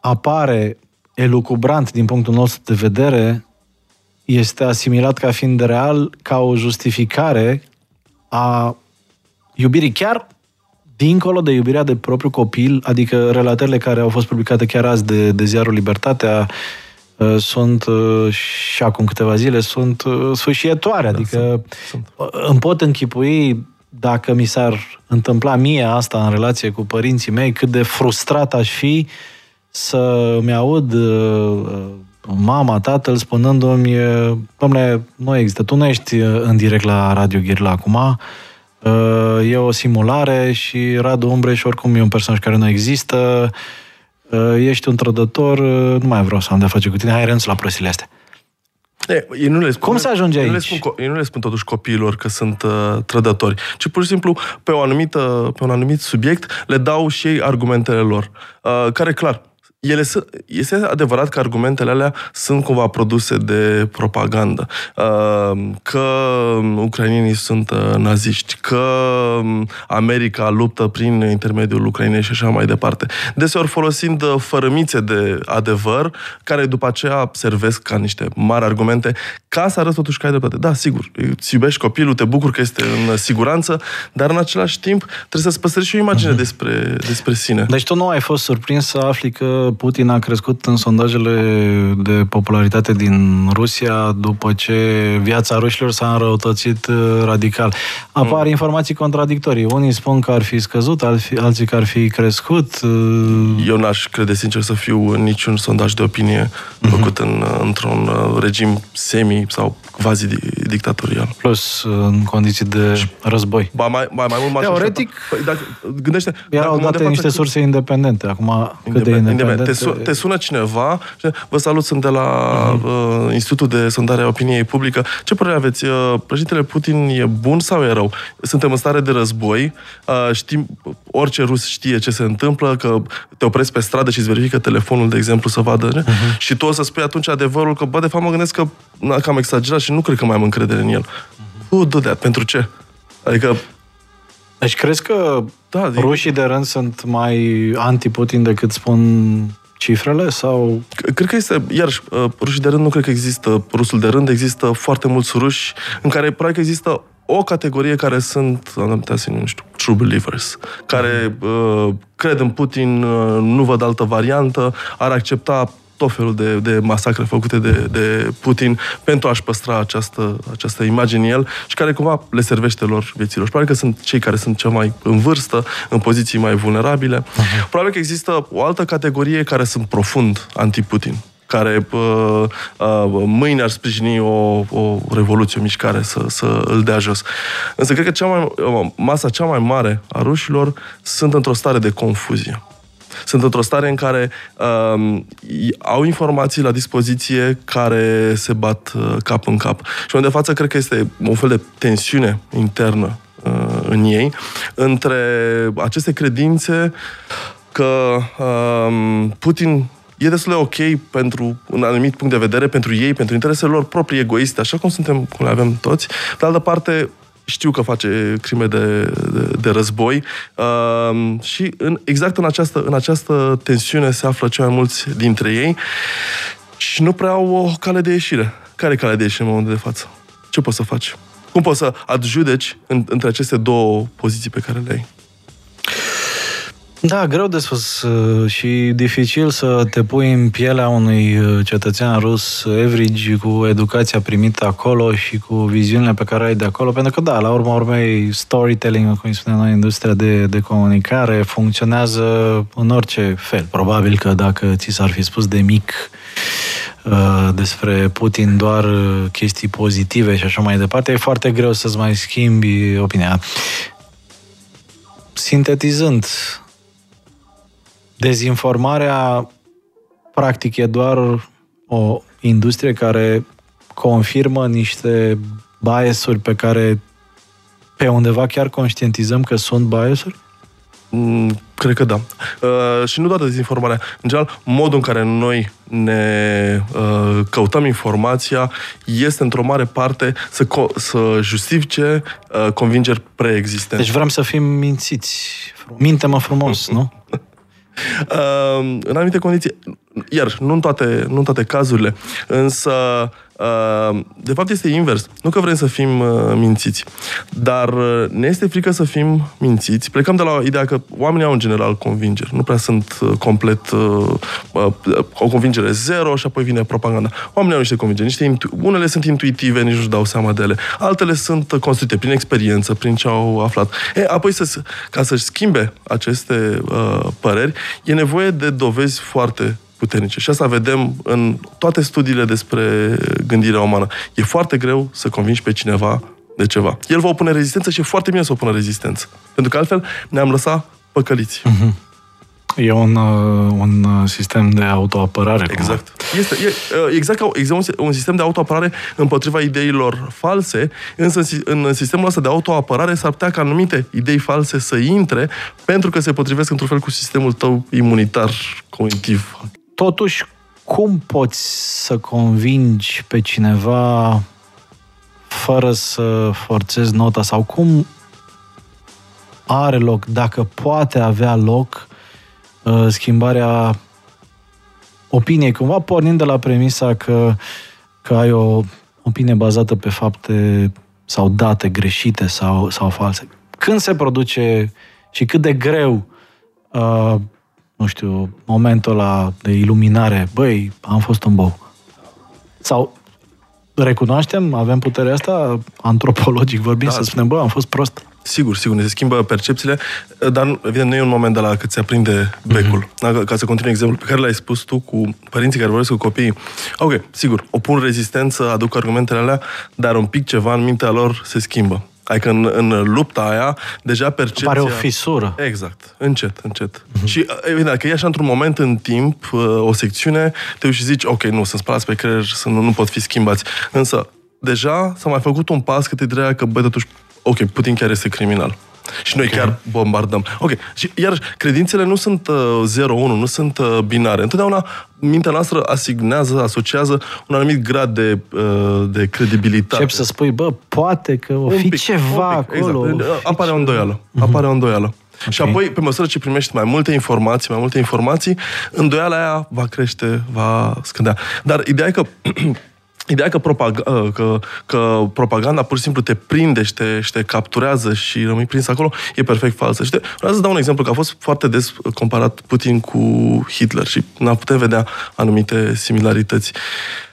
S2: apare elucubrant din punctul nostru de vedere este asimilat ca fiind real, ca o justificare a iubirii chiar dincolo de iubirea de propriu copil, adică relatările care au fost publicate chiar azi de, de ziarul Libertatea, uh, sunt uh, și acum câteva zile sunt uh, sfârșietoare, da, adică sunt, sunt. îmi pot închipui dacă mi s-ar întâmpla mie asta în relație cu părinții mei, cât de frustrat aș fi să-mi aud mama, tatăl spunându-mi domnule, nu există, tu nu ești în direct la Radio Ghirla acum, Uh, e o simulare și Radu Umbreș oricum e un personaj care nu există, uh, ești un trădător, uh, nu mai vreau să am de face cu tine, hai renunț la prostile astea.
S3: E, ei nu le spun,
S2: Cum să ajunge aici?
S3: Nu le spun, ei nu le spun totuși copiilor că sunt uh, trădători, ci pur și simplu pe, o anumită, pe un anumit subiect le dau și ei argumentele lor, uh, care clar, ele sunt, este adevărat că argumentele alea sunt cumva produse de propagandă. Uh, că ucrainienii sunt uh, naziști, că um, America luptă prin intermediul Ucrainei și așa mai departe. Deseori folosind uh, fărămițe de adevăr, care după aceea servesc ca niște mari argumente, ca să arăți totuși că ai dreptate. Da, sigur, îți iubești copilul, te bucur că este în siguranță, dar în același timp trebuie să-ți păstrezi și o imagine uh-huh. despre, despre sine.
S2: Deci tu nu ai fost surprins să afli că Putin a crescut în sondajele de popularitate din Rusia după ce viața rușilor s-a înrăutățit uh, radical. Apar mm. informații contradictorii. Unii spun că ar fi scăzut, alții că ar fi crescut.
S3: Uh, Eu n-aș crede sincer să fiu în niciun sondaj de opinie mm-hmm. făcut în, într-un uh, regim semi sau quasi-dictatorial.
S2: Plus în condiții de război.
S3: Ba, mai, mai, mai mult
S2: Teoretic,
S3: păi, dacă, gândește...
S2: Erau date niște surse independente. Acum, cât de independente?
S3: Te, su- te sună cineva, și vă salut, sunt de la uh-huh. uh, Institutul de Sondare a Opiniei Publică. Ce părere aveți? Uh, președintele Putin e bun sau e rău? Suntem în stare de război, uh, știm, orice rus știe ce se întâmplă, că te opresc pe stradă și îți verifică telefonul, de exemplu, să vadă. Uh-huh. Și tu o să spui atunci adevărul că, bă, de fapt mă gândesc că, că am exagerat și nu cred că mai am încredere în el. Uh-huh. Who do that? Pentru ce? Adică
S2: deci crezi că da, rușii de rând sunt mai anti-Putin decât spun cifrele sau...
S3: Cred că este, iarăși, uh, rușii de rând nu cred că există rusul de rând, există foarte mulți ruși în care probabil că există o categorie care sunt, am putea să nu știu, true believers, care uh, cred în Putin, uh, nu văd altă variantă, ar accepta tot felul de, de masacre făcute de, de Putin pentru a-și păstra această, această imagine în el și care cumva le servește lor vieților. Și probabil că sunt cei care sunt cel mai în vârstă, în poziții mai vulnerabile. Uh-huh. Probabil că există o altă categorie care sunt profund anti-Putin care uh, uh, mâine ar sprijini o, o revoluție, o mișcare să, să îl dea jos. Însă cred că cea mai, masa cea mai mare a rușilor sunt într-o stare de confuzie sunt într-o stare în care um, au informații la dispoziție care se bat uh, cap în cap. Și de față cred că este un fel de tensiune internă uh, în ei între aceste credințe că um, Putin e destul de ok pentru un anumit punct de vedere, pentru ei, pentru interesele lor proprii egoiste, așa cum suntem, cum le avem toți. De altă parte, știu că face crime de, de, de război uh, și în, exact în această, în această tensiune se află cei mai mulți dintre ei și nu prea au o cale de ieșire. Care e calea de ieșire în momentul de față? Ce poți să faci? Cum poți să adjudeci în, între aceste două poziții pe care le ai?
S2: Da, greu de spus uh, și dificil să te pui în pielea unui uh, cetățean rus average cu educația primită acolo și cu viziunile pe care ai de acolo, pentru că da, la urma urmei storytelling, cum îi spunem noi, industria de, de comunicare funcționează în orice fel. Probabil că dacă ți s-ar fi spus de mic uh, despre Putin doar chestii pozitive și așa mai departe, e foarte greu să-ți mai schimbi opinia. Sintetizând, Dezinformarea, practic, e doar o industrie care confirmă niște biasuri pe care pe undeva chiar conștientizăm că sunt biasuri?
S3: Mm, cred că da. Uh, și nu doar dezinformarea. În general, modul în care noi ne uh, căutăm informația este într-o mare parte să, co- să justifice uh, convingeri preexistente.
S2: Deci vrem să fim mințiți. Minte-mă frumos, nu? *laughs*
S3: Uh, în anumite condiții, iar nu în toate, nu în toate cazurile, însă uh, de fapt este invers. Nu că vrem să fim uh, mințiți, dar uh, ne este frică să fim mințiți. Plecăm de la ideea că oamenii au în general convingeri, nu prea sunt uh, complet uh, uh, o convingere zero și apoi vine propaganda. Oamenii au niște convingeri, niște intu- unele sunt intuitive, nici nu-și dau seama de ele, altele sunt construite prin experiență, prin ce au aflat. E, apoi, să, ca să-și schimbe aceste uh, păreri, e nevoie de dovezi foarte puternice. Și asta vedem în toate studiile despre gândirea umană. E foarte greu să convingi pe cineva de ceva. El va opune rezistență și e foarte bine să opună rezistență. Pentru că altfel ne-am lăsat păcăliți. Uh-huh.
S2: E un, uh, un uh, sistem de autoapărare.
S3: Exact. Este, e, uh, exact ca exact un, un sistem de autoapărare împotriva ideilor false, însă în, în sistemul ăsta de autoapărare s-ar putea ca anumite idei false să intre pentru că se potrivesc într-un fel cu sistemul tău imunitar cognitiv.
S2: Totuși, cum poți să convingi pe cineva fără să forțezi nota? Sau cum are loc, dacă poate avea loc uh, schimbarea opiniei, cumva pornind de la premisa că, că ai o opinie bazată pe fapte sau date greșite sau, sau false. Când se produce și cât de greu uh, nu știu, momentul ăla de iluminare, băi, am fost un bou. Sau recunoaștem, avem puterea asta, antropologic vorbind, da. să spunem, bă, am fost prost.
S3: Sigur, sigur, ne se schimbă percepțiile, dar evident nu e un moment de la cât se aprinde becul. Mm-hmm. Da, ca să continui exemplul pe care l-ai spus tu cu părinții care vorbesc cu copiii. Ok, sigur, opun rezistență, aduc argumentele alea, dar un pic ceva în mintea lor se schimbă. Adică în, în lupta aia, deja percepția...
S2: Pare o fisură.
S3: Exact. Încet, încet. Mm-hmm. Și evident, dacă e așa într-un moment în timp, uh, o secțiune, te uiți și zici, ok, nu, sunt spălați pe creier, să nu, nu pot fi schimbați. Însă, deja s-a mai făcut un pas că te direa că, băi, totuși, ok, Putin chiar este criminal. Și noi okay. chiar bombardăm. Ok. Și iar credințele nu sunt uh, 0-1, nu sunt uh, binare. Întotdeauna mintea noastră asignează, asociază un anumit grad de, uh, de credibilitate.
S2: Încep să spui, bă, poate că o fi pic, ceva pic, acolo.
S3: Exact. Apare o îndoială. Uh-huh. Apare o îndoială. Okay. Și apoi, pe măsură ce primești mai multe informații, mai multe informații, îndoiala aia va crește, va scădea. Dar ideea e că *clears throat* Ideea că, propag- ă, că, că propaganda pur și simplu te prinde și te, și te capturează și rămâi prins acolo e perfect falsă. Și te, vreau să dau un exemplu, că a fost foarte des comparat Putin cu Hitler și n putem vedea anumite similarități.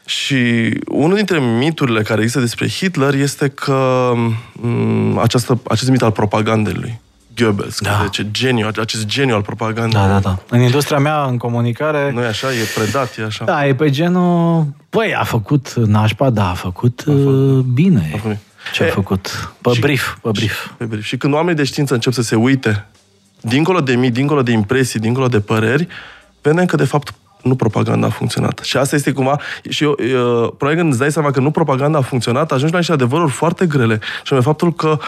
S3: Și unul dintre miturile care există despre Hitler este că m- această, acest mit al propagandei lui. Goebbels, da. zice geniu, acest geniu al propagandei.
S2: Da, da, da. În industria mea, în comunicare...
S3: Nu e așa, e predat, e așa.
S2: Da, e pe genul... Băi, a făcut nașpa, da, a făcut, a făcut. Uh, bine. A făcut. Ce a făcut? Pe și, brief, pe brief.
S3: Pe brief. Și când oamenii de știință încep să se uite, dincolo de mii, dincolo de impresii, dincolo de păreri, vedem că, de fapt, nu propaganda a funcționat. Și asta este cumva... Și eu, eu probabil când îți dai seama că nu propaganda a funcționat, ajungi la niște adevăruri foarte grele. Și anume faptul că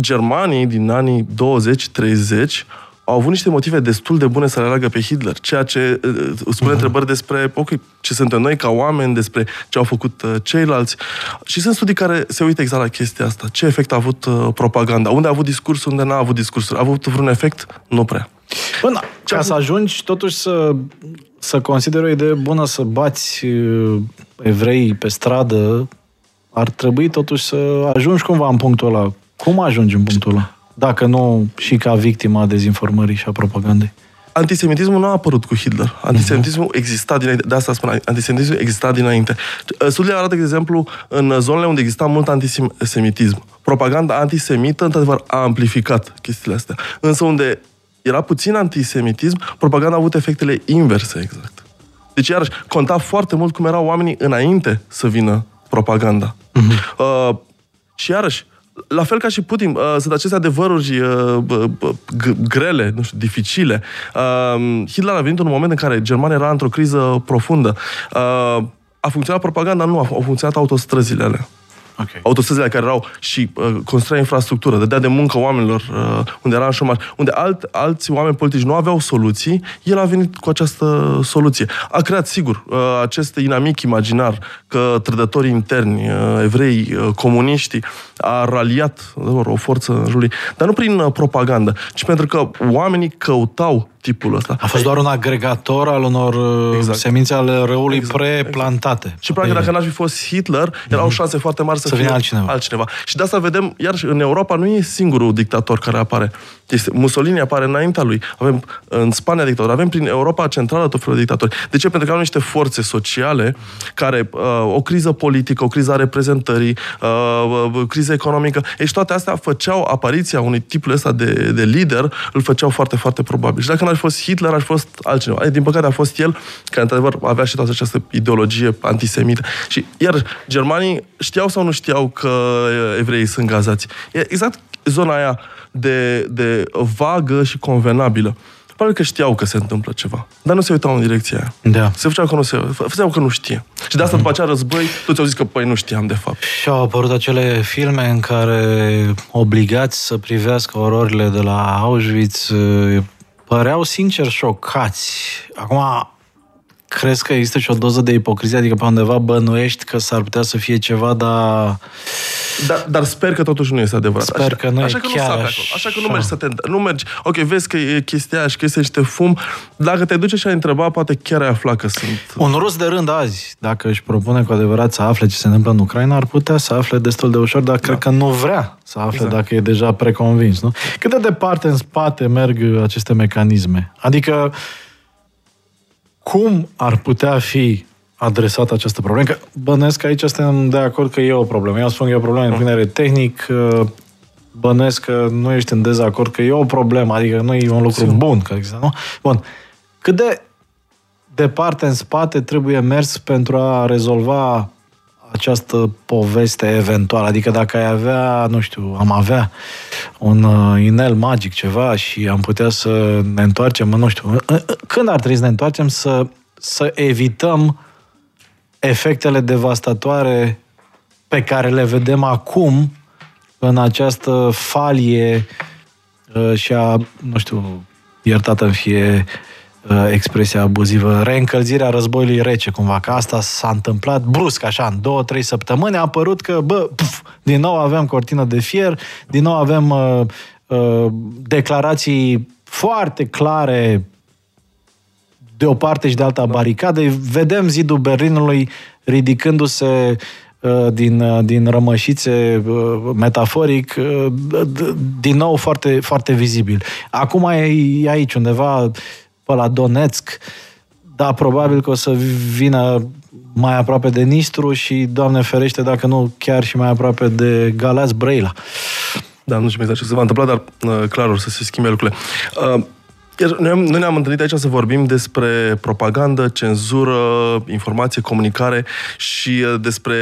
S3: germanii din anii 20-30 au avut niște motive destul de bune să le aleagă pe Hitler, ceea ce uh, uh spune uh-huh. întrebări despre ok, ce suntem noi ca oameni, despre ce au făcut uh, ceilalți. Și sunt studii care se uită exact la chestia asta. Ce efect a avut uh, propaganda? Unde a avut discurs, unde n-a avut discurs? A avut vreun efect? Nu prea.
S2: Bun, ca avut... să ajungi totuși să, să consideri o idee bună să bați uh, evrei pe stradă, ar trebui totuși să ajungi cumva în punctul ăla cum ajungi în punctul ăla? Dacă nu și ca victima dezinformării și a propagandei.
S3: Antisemitismul nu a apărut cu Hitler. Antisemitismul uh-huh. exista dinainte. De asta spun, antisemitismul exista dinainte. Studiile arată, de exemplu, în zonele unde exista mult antisemitism. Propaganda antisemită, într-adevăr, a amplificat chestiile astea. Însă unde era puțin antisemitism, propaganda a avut efectele inverse, exact. Deci, iarăși, conta foarte mult cum erau oamenii înainte să vină propaganda. Uh-huh. Uh, și iarăși, la fel ca și Putin, uh, sunt aceste adevăruri uh, g- grele, nu știu, dificile. Uh, Hitler a venit în un moment în care Germania era într-o criză profundă. Uh, a funcționat propaganda? Nu, au funcționat autostrăzile alea. Okay. Autostrăzile care erau și uh, construia infrastructură, dădea de muncă oamenilor uh, unde era în șomaj, unde alt, alți oameni politici nu aveau soluții, el a venit cu această soluție. A creat, sigur, uh, acest inamic imaginar că trădătorii interni, uh, evrei, uh, comuniștii, a raliat o forță în jurul lui, dar nu prin uh, propagandă, ci pentru că oamenii căutau tipul ăsta.
S2: A fost doar un agregator al unor uh, exact. semințe ale răului exact. preplantate. Exact.
S3: Și practic dacă n-aș fi fost Hitler, erau mm-hmm. șanse foarte mari să,
S2: să fie altcineva.
S3: altcineva. Și de asta vedem, iar în Europa nu e singurul dictator care apare. Este, Mussolini apare înaintea lui. Avem în Spania dictator, avem prin Europa Centrală tot felul de dictatori. De ce? Pentru că au niște forțe sociale care, uh, o criză politică, o criză a reprezentării, uh, uh, criză economică, și toate astea făceau apariția unui tipul ăsta de, de lider, îl făceau foarte, foarte probabil. Și dacă n-ar fi fost Hitler, ar fi fost altcineva. Adică, din păcate a fost el, care într-adevăr avea și toată această ideologie antisemită. Și iar germanii știau sau nu știau că evreii sunt gazați. E exact zona aia de, de vagă și convenabilă. Probabil că știau că se întâmplă ceva, dar nu se uitau în direcția aia.
S2: Da.
S3: Se făceau că nu se făceau că nu știe. Și de asta, după acea război, toți au zis că, păi, nu știam, de fapt.
S2: Și au apărut acele filme în care obligați să privească ororile de la Auschwitz păreau sincer șocați. Acum, crezi că există și o doză de ipocrizie? Adică pe undeva bănuiești că s-ar putea să fie ceva, dar...
S3: Dar, dar sper că totuși nu este adevărat.
S2: Sper
S3: așa,
S2: că nu
S3: așa
S2: e
S3: că
S2: chiar
S3: nu acolo. Așa că nu mergi să te... Nu mergi. Ok, vezi că e chestia aia și că este niște fum. Dacă te duci și ai întreba, poate chiar ai aflat că sunt...
S2: Un rus de rând azi, dacă își propune cu adevărat să afle ce se întâmplă în Ucraina, ar putea să afle destul de ușor, dar da. cred că nu vrea să afle exact. dacă e deja preconvins, nu? Cât de departe în spate merg aceste mecanisme? Adică cum ar putea fi adresată această problemă? Că bănesc că aici suntem de acord că e o problemă. Eu spun că e o problemă în punere tehnic, bănesc că nu ești în dezacord că e o problemă, adică nu e un lucru Sim. bun. Că există, nu? Bun. Cât de departe în spate trebuie mers pentru a rezolva această poveste eventuală. Adică dacă ai avea, nu știu, am avea un uh, inel magic ceva și am putea să ne întoarcem, nu știu, când ar trebui să ne întoarcem să, să evităm efectele devastatoare pe care le vedem acum în această falie uh, și a, nu știu, iertată în fie uh, expresia abuzivă, reîncălzirea războiului rece, cumva, că asta s-a întâmplat brusc, așa, în două, trei săptămâni, a apărut că, bă, puf, din nou avem cortină de fier, din nou avem uh, uh, declarații foarte clare de o parte și de alta baricadei, vedem zidul Berlinului ridicându-se Uh, din, uh, din rămășițe, uh, metaforic, din nou foarte, foarte vizibil. Acum e aici undeva pe la Donetsk, da, probabil că o să vină mai aproape de Nistru și, Doamne ferește, dacă nu chiar și mai aproape de Galați Brăila.
S3: Da, nu știu exact ce se va întâmpla, dar clar o să se schimbe lucrurile. Iar noi, noi ne-am întâlnit aici să vorbim despre propagandă, cenzură, informație, comunicare și uh, despre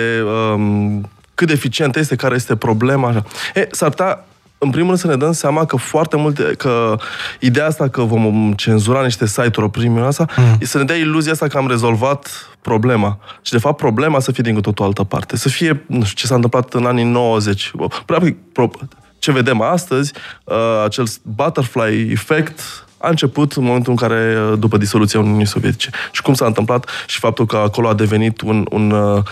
S3: um, cât de eficient este, care este problema. Așa. E, s-ar putea în primul rând să ne dăm seama că foarte multe, că ideea asta că vom cenzura niște site-uri, oprimim asta, mm. e să ne dea iluzia asta că am rezolvat problema. Și de fapt problema să fie din cu totul altă parte. Să fie, nu știu, ce s-a întâmplat în anii 90. Practic, ce vedem astăzi, uh, acel butterfly effect, a început în momentul în care, după disoluția Uniunii Sovietice. Și cum s-a întâmplat și faptul că acolo a devenit un, un uh,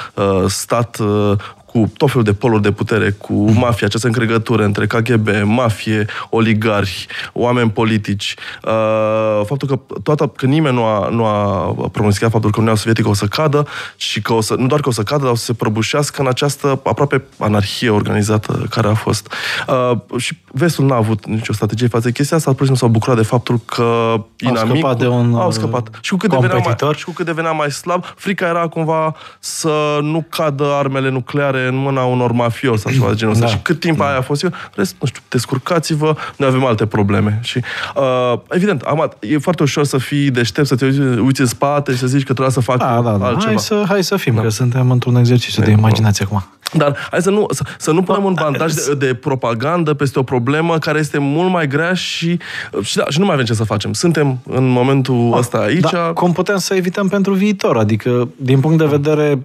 S3: stat uh, cu tot felul de poluri de putere, cu mafia, această încregătură între KGB, mafie, oligarhi, oameni politici. Uh, faptul că toată, că nimeni nu a, nu a pronosticat faptul că Uniunea Sovietică o să cadă și că o să, nu doar că o să cadă, dar o să se prăbușească în această aproape anarhie organizată care a fost. Uh, și vestul n-a avut nicio strategie față de chestia asta, pur și simplu s-au bucurat de faptul că
S2: inamicul... Au scăpat de un
S3: Au scăpat. Și cu cât devenea mai, și cu cât devenea mai slab, frica era cumva să nu cadă armele nucleare în mâna unor mafioși sau ceva de genul ăsta. Da. Și cât timp aia a fost eu, rest, nu știu, descurcați-vă, noi avem alte probleme. Și, uh, evident, am, e foarte ușor să fii deștept, să te uiți, uiți în spate și să zici că trebuie să fac
S2: da, da, da.
S3: altceva.
S2: Hai să, hai să fim, da. că suntem într-un exercițiu de imaginație acum.
S3: Dar hai să nu, să, să nu punem un bandaj de, de propagandă peste o problemă care este mult mai grea și, și, da, și nu mai avem ce să facem. Suntem în momentul ah, ăsta aici. Da,
S2: cum putem să evităm pentru viitor? Adică, din punct de vedere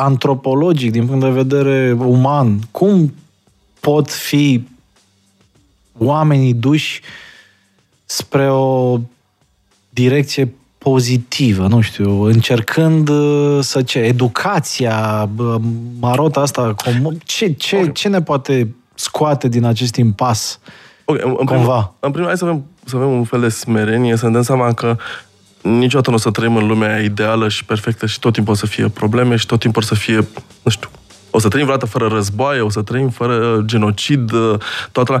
S2: antropologic, din punct de vedere uman, cum pot fi oamenii duși spre o direcție pozitivă, nu știu, încercând uh, să ce, educația, marota asta, ce, ce, ce ne poate scoate din acest impas?
S3: Okay, în, cumva? Primul, în primul hai să avem, să avem un fel de smerenie, să ne dăm seama că niciodată nu o să trăim în lumea ideală și perfectă și tot timpul o să fie probleme și tot timpul o să fie, nu știu, o să trăim vreodată fără războaie, o să trăim fără genocid, toată la...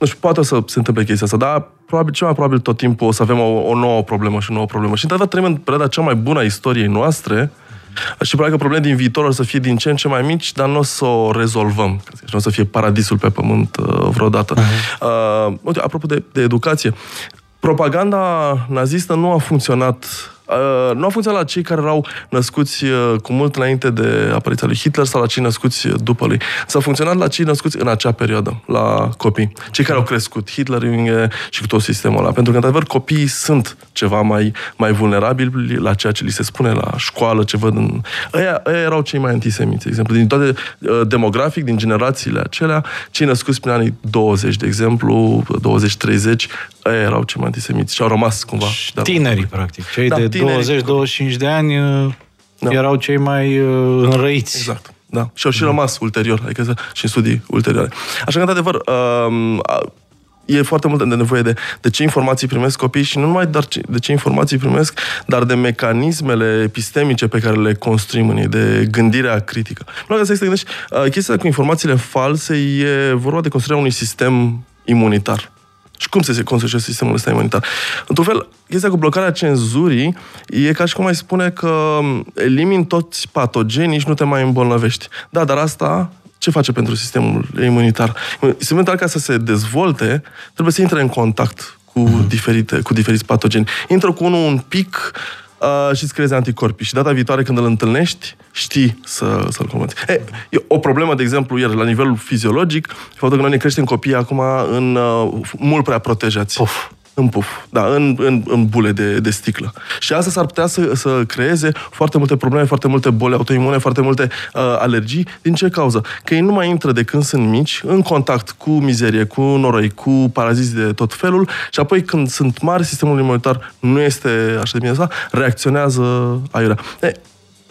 S3: Nu știu, poate o să se întâmple chestia asta, dar probabil, cel mai probabil tot timpul o să avem o, o nouă problemă și o nouă problemă. Și într-adevăr trăim în perioada cea mai bună a istoriei noastre, și probabil că problemele din viitor o să fie din ce în ce mai mici, dar nu o să o rezolvăm. Nu o să fie paradisul pe pământ uh, vreodată. Uh-huh. Uh, uite, apropo de, de educație, propaganda nazistă nu a funcționat Uh, nu a funcționat la cei care erau născuți uh, cu mult înainte de apariția lui Hitler sau la cei născuți după lui. S-a funcționat la cei născuți în acea perioadă, la copii. Cei care au crescut, Hitler și cu tot sistemul ăla. Pentru că, într-adevăr, copiii sunt ceva mai, mai vulnerabili la ceea ce li se spune la școală, ce văd în... Aia, aia erau cei mai antisemiți, de exemplu. Din toate, uh, demografic, din generațiile acelea, cei născuți prin anii 20, de exemplu, 20-30, aia erau cei mai antisemiți și au rămas cumva.
S2: Tinerii, practic. Cei da, de 20-25 de ani uh, da. erau cei mai uh, înrăiți.
S3: Exact. Da. Și au și rămas ulterior, adică și în studii ulterioare. Așa că, într-adevăr, uh, e foarte mult de nevoie de, de ce informații primesc copiii și nu numai dar ce, de ce informații primesc, dar de mecanismele epistemice pe care le construim în ei, de gândirea critică. Nu să te gândești, uh, chestia cu informațiile false e vorba de construirea unui sistem imunitar. Și cum se construiește sistemul ăsta imunitar? Într-un fel, chestia cu blocarea cenzurii e ca și cum ai spune că elimini toți patogenii și nu te mai îmbolnăvești. Da, dar asta ce face pentru sistemul imunitar? Sistemul imunitar, ca să se dezvolte, trebuie să intre în contact cu, mm. diferite, cu diferiți patogeni. Intră cu unul un pic uh, și îți creezi anticorpi. Și data viitoare când îl întâlnești, știi să, să-l combați. E, e o problemă, de exemplu, iar la nivel fiziologic, faptul că noi ne creștem copiii acum în uh, mult prea protejați.
S2: Puf.
S3: În puf, da, în, în, în bule de, de sticlă. Și asta s-ar putea să, să creeze foarte multe probleme, foarte multe boli autoimune, foarte multe uh, alergii. Din ce cauză? Că ei nu mai intră de când sunt mici în contact cu mizerie, cu noroi, cu paraziți de tot felul și apoi când sunt mari, sistemul imunitar nu este așa de bine asta, reacționează aiurea. E,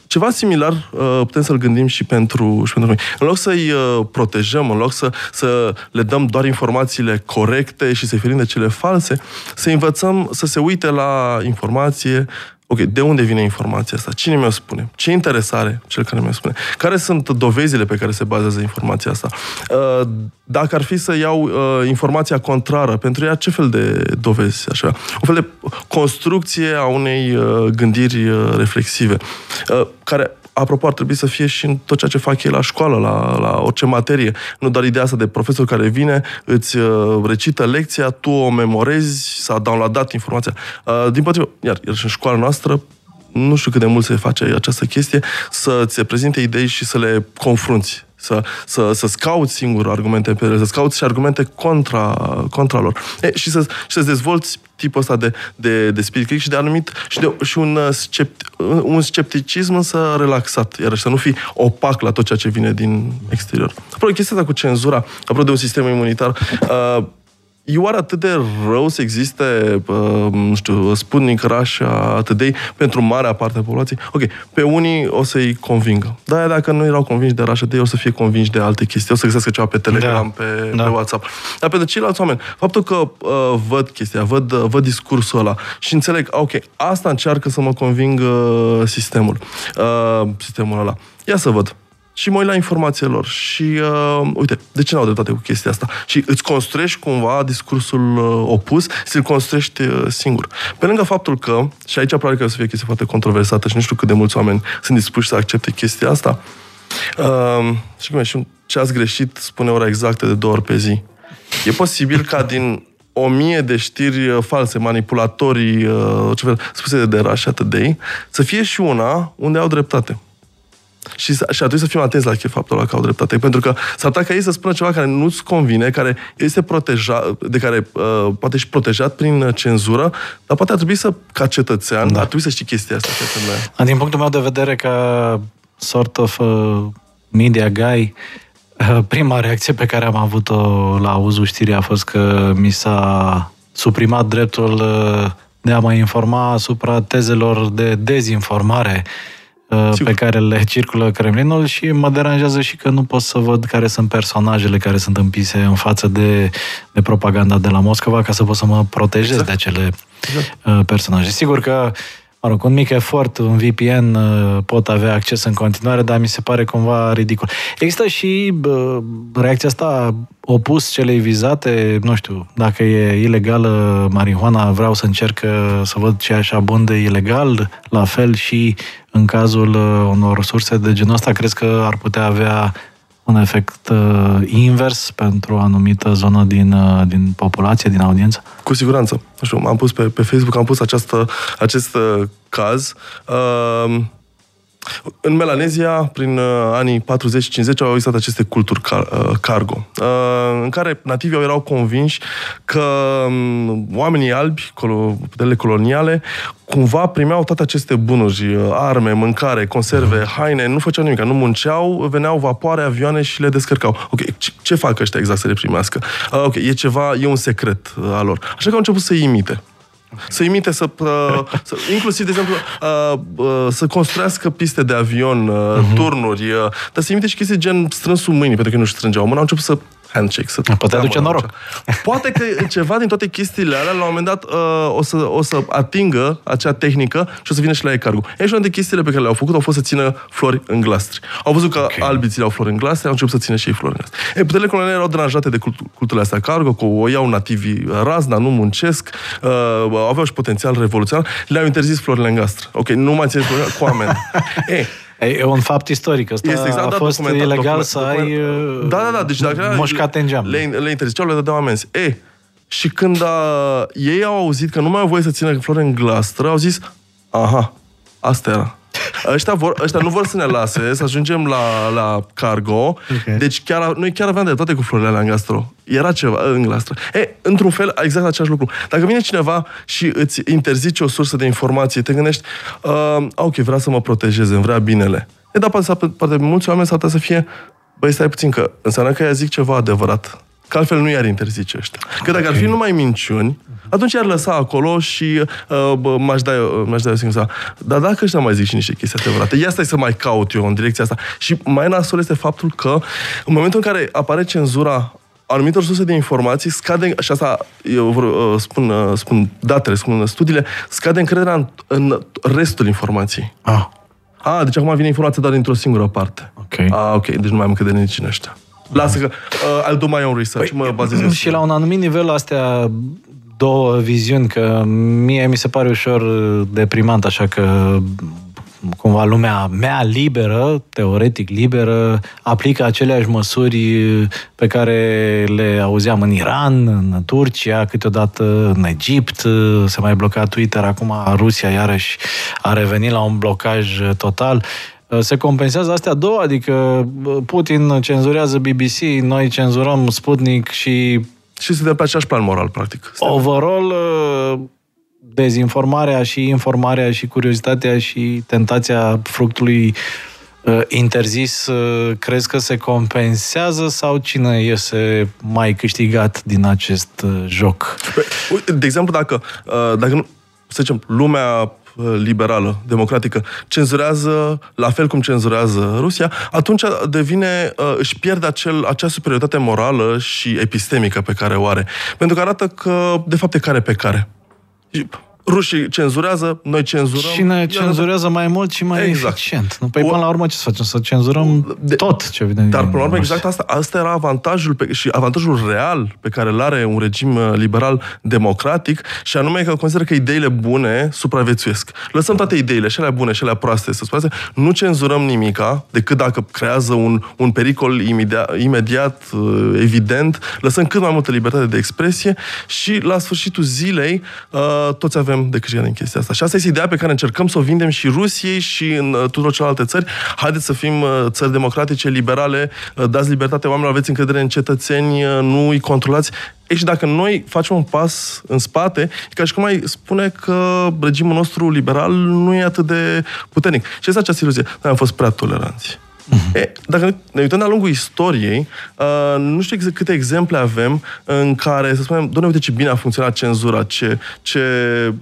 S3: ceva similar uh, putem să-l gândim și pentru, și pentru noi. În loc să-i uh, protejăm, în loc să, să le dăm doar informațiile corecte și să-i ferim de cele false, să învățăm să se uite la informație, ok, de unde vine informația asta? Cine mi-o spune? Ce interesare cel care mi-o spune? Care sunt dovezile pe care se bazează informația asta? Uh, dacă ar fi să iau informația contrară, pentru ea ce fel de dovezi? Așa? Un fel de construcție a unei gândiri reflexive, care apropo, ar trebui să fie și în tot ceea ce fac ei la școală, la, la orice materie. Nu doar ideea asta de profesor care vine, îți uh, recită lecția, tu o memorezi, s-a downloadat informația. Uh, din potrivă, iar, iar și în școala noastră, nu știu cât de mult se face această chestie, să-ți prezinte idei și să le confrunți să, să, să-ți cauți singur argumente pe ele, să-ți cauți și argumente contra, contra lor. E, și, să, și să-ți dezvolți tipul ăsta de, de, de spirit critic și de anumit și, de, și un, uh, scept, un scepticism însă relaxat, iar să nu fii opac la tot ceea ce vine din exterior. Apropo, chestia asta cu cenzura, apropo de un sistem imunitar, uh, E oare atât de rău să existe, uh, nu știu, Sputnik, Russia, atât de pentru marea parte a populației? Ok, pe unii o să-i convingă. Dar dacă nu erau convinși de Russia de o să fie convinși de alte chestii, o să găsească ceva pe Telegram, da. Pe, da. pe WhatsApp. Dar pentru ceilalți oameni, faptul că uh, văd chestia, văd, uh, văd discursul ăla și înțeleg, ok, asta încearcă să mă convingă sistemul, uh, sistemul ăla. Ia să văd și mă uit la informațiile lor și uh, uite, de ce n-au dreptate cu chestia asta? Și îți construiești cumva discursul uh, opus, să-l construiești uh, singur. Pe lângă faptul că, și aici probabil că o să fie o chestie foarte controversată și nu știu cât de mulți oameni sunt dispuși să accepte chestia asta, uh, și cum e, și ce ați greșit spune ora exactă de două ori pe zi. E posibil ca din o mie de știri uh, false, manipulatorii, uh, ce fel, spuse de Russia Today, să fie și una unde au dreptate. Și, și atunci să fim atenți la faptul ăla că au dreptate. Pentru că s-ar putea ca ei să spună ceva care nu-ți convine, care este protejat, de care uh, poate și protejat prin cenzură, dar poate ar trebui să, ca cetățean, da. ar trebui să știi chestia asta.
S2: Din punctul meu de vedere, ca sort of uh, media guy, uh, prima reacție pe care am avut-o la auzul știrii a fost că mi s-a suprimat dreptul uh, de a mă informa asupra tezelor de dezinformare Uh, Sigur. pe care le circulă Kremlinul și mă deranjează și că nu pot să văd care sunt personajele care sunt împise în față de, de propaganda de la Moscova ca să pot să mă protejez exact. de acele exact. Uh, personaje. Sigur că mă rog, cu un mic efort, un VPN uh, pot avea acces în continuare, dar mi se pare cumva ridicol. Există și uh, reacția asta opus celei vizate, nu știu, dacă e ilegală marihuana, vreau să încerc să văd ce așa bun de ilegal, la fel și în cazul uh, unor surse de genul ăsta, crezi că ar putea avea un efect uh, invers pentru o anumită zonă din, uh, din populație, din audiență?
S3: Cu siguranță. Nu știu, am pus pe, pe Facebook, am pus această, acest uh, caz. Uh, în Melanezia, prin uh, anii 40-50, au existat aceste culturi car- uh, cargo, uh, în care nativii erau convinși că um, oamenii albi, puterile coloniale, cumva primeau toate aceste bunuri, arme, mâncare, conserve, mhm. haine, nu făceau nimic, nu munceau, veneau vapoare, avioane și le descărcau. Ok, ce fac ăștia exact să le primească? Ok, e ceva, e un secret al lor. Așa că au început să imite să imite, să, uh, să inclusiv, de exemplu, uh, uh, să construiască piste de avion, uh-huh. turnuri, uh, dar să imite și chestii gen strânsul mâinii, pentru că nu-și strângeau mâna, au început să handshake. Să
S2: Poate aduce noroc.
S3: Poate că ceva din toate chestiile alea, la un moment dat, uh, o, să, o să atingă acea tehnică și o să vină și la ecargu. E și una de chestiile pe care le-au făcut au fost să țină flori în glastri. Au văzut că okay. albii țineau flori în glastri, au început să țină și ei flori în glastri. E, puterile coloniale erau deranjate de cult- culturile astea cargo, că o iau nativi razna, nu muncesc, uh, aveau și potențial revoluționar, le-au interzis florile în gastră. Ok, nu mai țineți flori cu oameni. *laughs* e,
S2: E un fapt istoric. Asta este exact, a da, fost ilegal document, să document, ai
S3: da, da, da, deci dacă
S2: moșcate în geam.
S3: Le, le interziceau, le dădeau amenzi. E, și când a, ei au auzit că nu mai au voie să țină flori în glastră, au zis, Aha, asta era. Ăștia, vor, ăștia nu vor să ne lase, să ajungem la, la cargo.
S2: Ok.
S3: Deci chiar, noi chiar aveam de toate cu florile alea în gastro. Era ceva în gastro. E, într-un fel, exact același lucru. Dacă vine cineva și îți interzice o sursă de informație, te gândești, uh, ok, vrea să mă protejeze, îmi vrea binele. E, dar poate, poate mulți oameni s-ar putea să fie, băi, stai puțin, că înseamnă că ea zic ceva adevărat. Că altfel nu i-ar interzice ăștia. Că dacă ar fi numai minciuni, atunci i-ar lăsa acolo și uh, bă, m-aș da eu, m-aș da eu singur seama. Dar dacă ăștia mai zic și niște chestii adevărate, ia stai să mai caut eu în direcția asta. Și mai nasol este faptul că în momentul în care apare cenzura anumitor surse de informații, scade, și asta eu vor, uh, spun, uh, spun datele, spun studiile, scade încrederea în, în restul informației.
S2: Ah,
S3: A, deci acum vine informația doar dintr-o singură parte.
S2: Ok.
S3: A, ok, deci nu mai am încredere nici în ăștia. Lasă că uh, I'll do my own research, mă bazez eu
S2: și la un anumit nivel astea două viziuni, că mie mi se pare ușor deprimant, așa că cumva lumea mea liberă, teoretic liberă, aplică aceleași măsuri pe care le auzeam în Iran, în Turcia, câteodată în Egipt, se mai bloca Twitter, acum Rusia iarăși a revenit la un blocaj total. Se compensează astea două, adică Putin cenzurează BBC, noi cenzurăm Sputnik și
S3: Și suntem pe același plan moral, practic.
S2: overall uh, dezinformarea și informarea și curiozitatea și tentația fructului uh, interzis, uh, crezi că se compensează sau cine iese mai câștigat din acest uh, joc?
S3: Păi, uite, De exemplu, dacă, uh, dacă nu, să zicem, lumea uh, liberală, democratică, cenzurează la fel cum cenzurează Rusia, atunci devine, uh, își pierde acel, acea superioritate morală și epistemică pe care o are. Pentru că arată că, de fapt, e care pe care. Și Rușii cenzurează, noi cenzurăm.
S2: Cine
S3: iar-
S2: cenzurează mai mult și mai
S3: Exact.
S2: eficient. Nu? Păi
S3: O-
S2: până la urmă ce să facem? Să cenzurăm
S3: De-
S2: tot ce vine
S3: Dar,
S2: din
S3: până la urmă,
S2: Rusia.
S3: exact asta, asta era avantajul pe, și avantajul real pe care îl are un regim uh, liberal democratic și anume că consideră că ideile bune supraviețuiesc. Lăsăm toate ideile, și alea bune, și alea proaste, să spunem, nu cenzurăm nimica decât dacă creează un, un pericol imediat, imediat, uh, evident, lăsăm cât mai multă libertate de expresie și la sfârșitul zilei uh, toți avem de câștigat din chestia asta. Și asta este ideea pe care încercăm să o vindem și Rusiei și în uh, tuturor celelalte țări. Haideți să fim uh, țări democratice, liberale, uh, dați libertate oamenilor, aveți încredere în cetățeni, uh, nu îi controlați. Ei, și dacă noi facem un pas în spate, e ca și cum ai spune că regimul nostru liberal nu e atât de puternic. Și este această iluzie. Noi am fost prea toleranți. E, dacă ne uităm de-a lungul istoriei, uh, nu știu exact câte exemple avem în care să spunem, doamne, uite ce bine a funcționat cenzura, ce, ce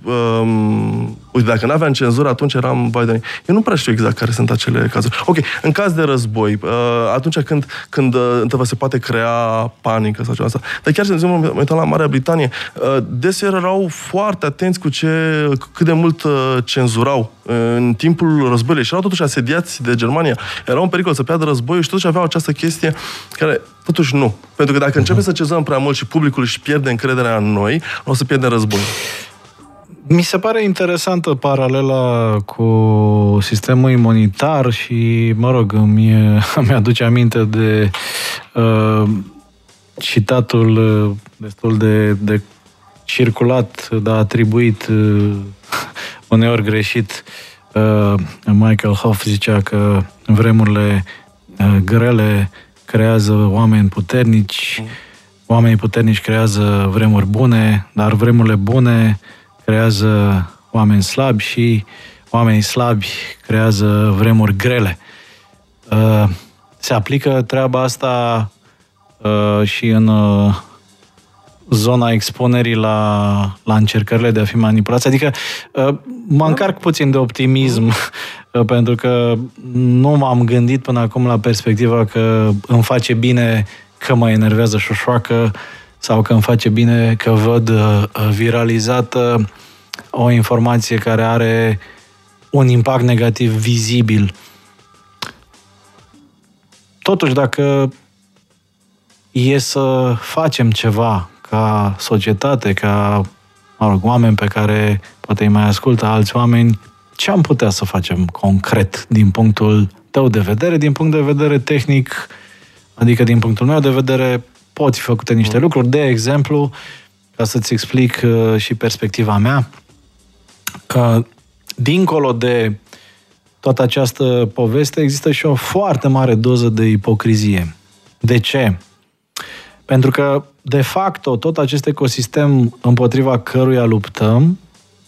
S3: um, uite, dacă nu aveam cenzură, atunci eram vai de noi. Eu nu prea știu exact care sunt acele cazuri. Ok, în caz de război, uh, atunci când, când uh, într se poate crea panică sau ceva asta, dar chiar, de exemplu, mă uitam la Marea Britanie, uh, deseori erau foarte atenți cu ce, cu cât de mult uh, cenzurau în timpul războiului și erau totuși asediați de Germania. Era un pericol să piardă războiul și totuși aveau această chestie care totuși nu. Pentru că dacă începem să cezăm prea mult și publicul își pierde încrederea în noi, o să pierdem războiul.
S2: Mi se pare interesantă paralela cu sistemul imunitar și, mă rog, îmi, *laughs* îmi aduce aminte de uh, citatul uh, destul de, de circulat, dar atribuit uh, *laughs* uneori greșit. Uh, Michael Hoff zicea că vremurile uh, grele creează oameni puternici, oamenii puternici creează vremuri bune, dar vremurile bune creează oameni slabi și oamenii slabi creează vremuri grele. Uh, Se aplică treaba asta uh, și în uh, zona expunerii la, la încercările de a fi manipulați. Adică uh, mă încarc puțin de optimism *laughs* uh, pentru că nu m-am gândit până acum la perspectiva că îmi face bine că mă enervează șoșoacă sau că îmi face bine că văd uh, viralizată o informație care are un impact negativ vizibil. Totuși, dacă e să facem ceva ca societate, ca mă rog, oameni pe care poate îi mai ascultă alți oameni, ce am putea să facem concret din punctul tău de vedere, din punct de vedere tehnic, adică din punctul meu de vedere, pot fi făcute niște lucruri. De exemplu, ca să-ți explic uh, și perspectiva mea, uh, dincolo de toată această poveste, există și o foarte mare doză de ipocrizie. De ce? Pentru că, de facto, tot acest ecosistem împotriva căruia luptăm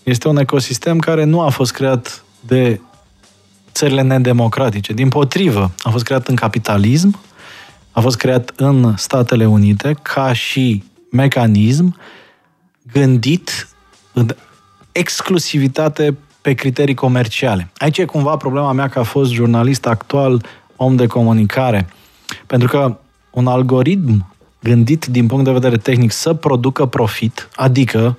S2: este un ecosistem care nu a fost creat de țările nedemocratice. Din potrivă, a fost creat în capitalism, a fost creat în Statele Unite ca și mecanism gândit în exclusivitate pe criterii comerciale. Aici e cumva problema mea că a fost jurnalist actual, om de comunicare. Pentru că un algoritm gândit din punct de vedere tehnic să producă profit, adică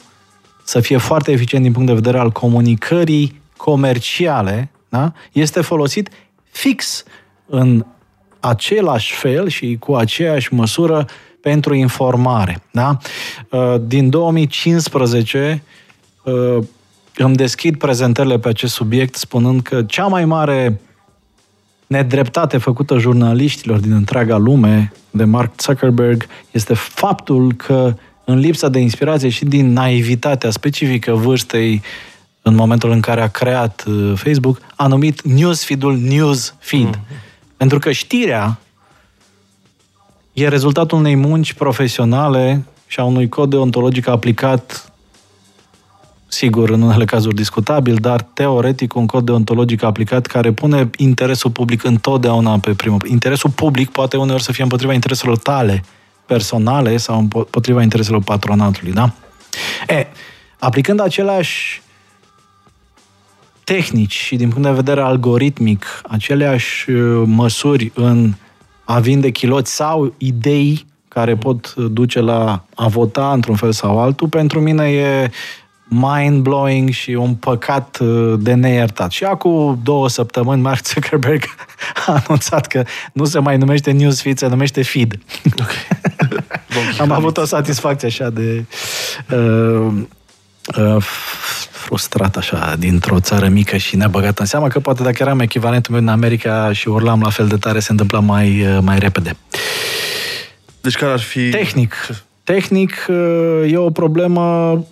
S2: să fie foarte eficient din punct de vedere al comunicării comerciale, da? este folosit fix în același fel și cu aceeași măsură pentru informare. Da? Uh, din 2015 uh, îmi deschid prezentările pe acest subiect spunând că cea mai mare nedreptate făcută jurnaliștilor din întreaga lume de Mark Zuckerberg este faptul că în lipsa de inspirație și din naivitatea specifică vârstei în momentul în care a creat uh, Facebook, a numit newsfeed-ul newsfeed. Mm-hmm. Pentru că știrea e rezultatul unei munci profesionale și a unui cod deontologic aplicat sigur, în unele cazuri discutabil, dar teoretic un cod deontologic aplicat care pune interesul public întotdeauna pe primul. Interesul public poate uneori să fie împotriva intereselor tale personale sau împotriva intereselor patronatului, da? E, aplicând aceleași tehnici și din punct de vedere algoritmic, aceleași uh, măsuri în a vinde chiloți sau idei care pot duce la a vota într-un fel sau altul, pentru mine e mind-blowing și un păcat uh, de neiertat. Și acum două săptămâni Mark Zuckerberg *laughs* a anunțat că nu se mai numește newsfeed, se numește feed. Okay. *laughs* Am avut o satisfacție așa de uh, uh, frustrat așa dintr-o țară mică și nebăgat în seama că poate dacă eram echivalentul meu în America și urlam la fel de tare se întâmpla mai, uh, mai repede.
S3: Deci care ar fi...
S2: Tehnic. Tehnic uh, e o problemă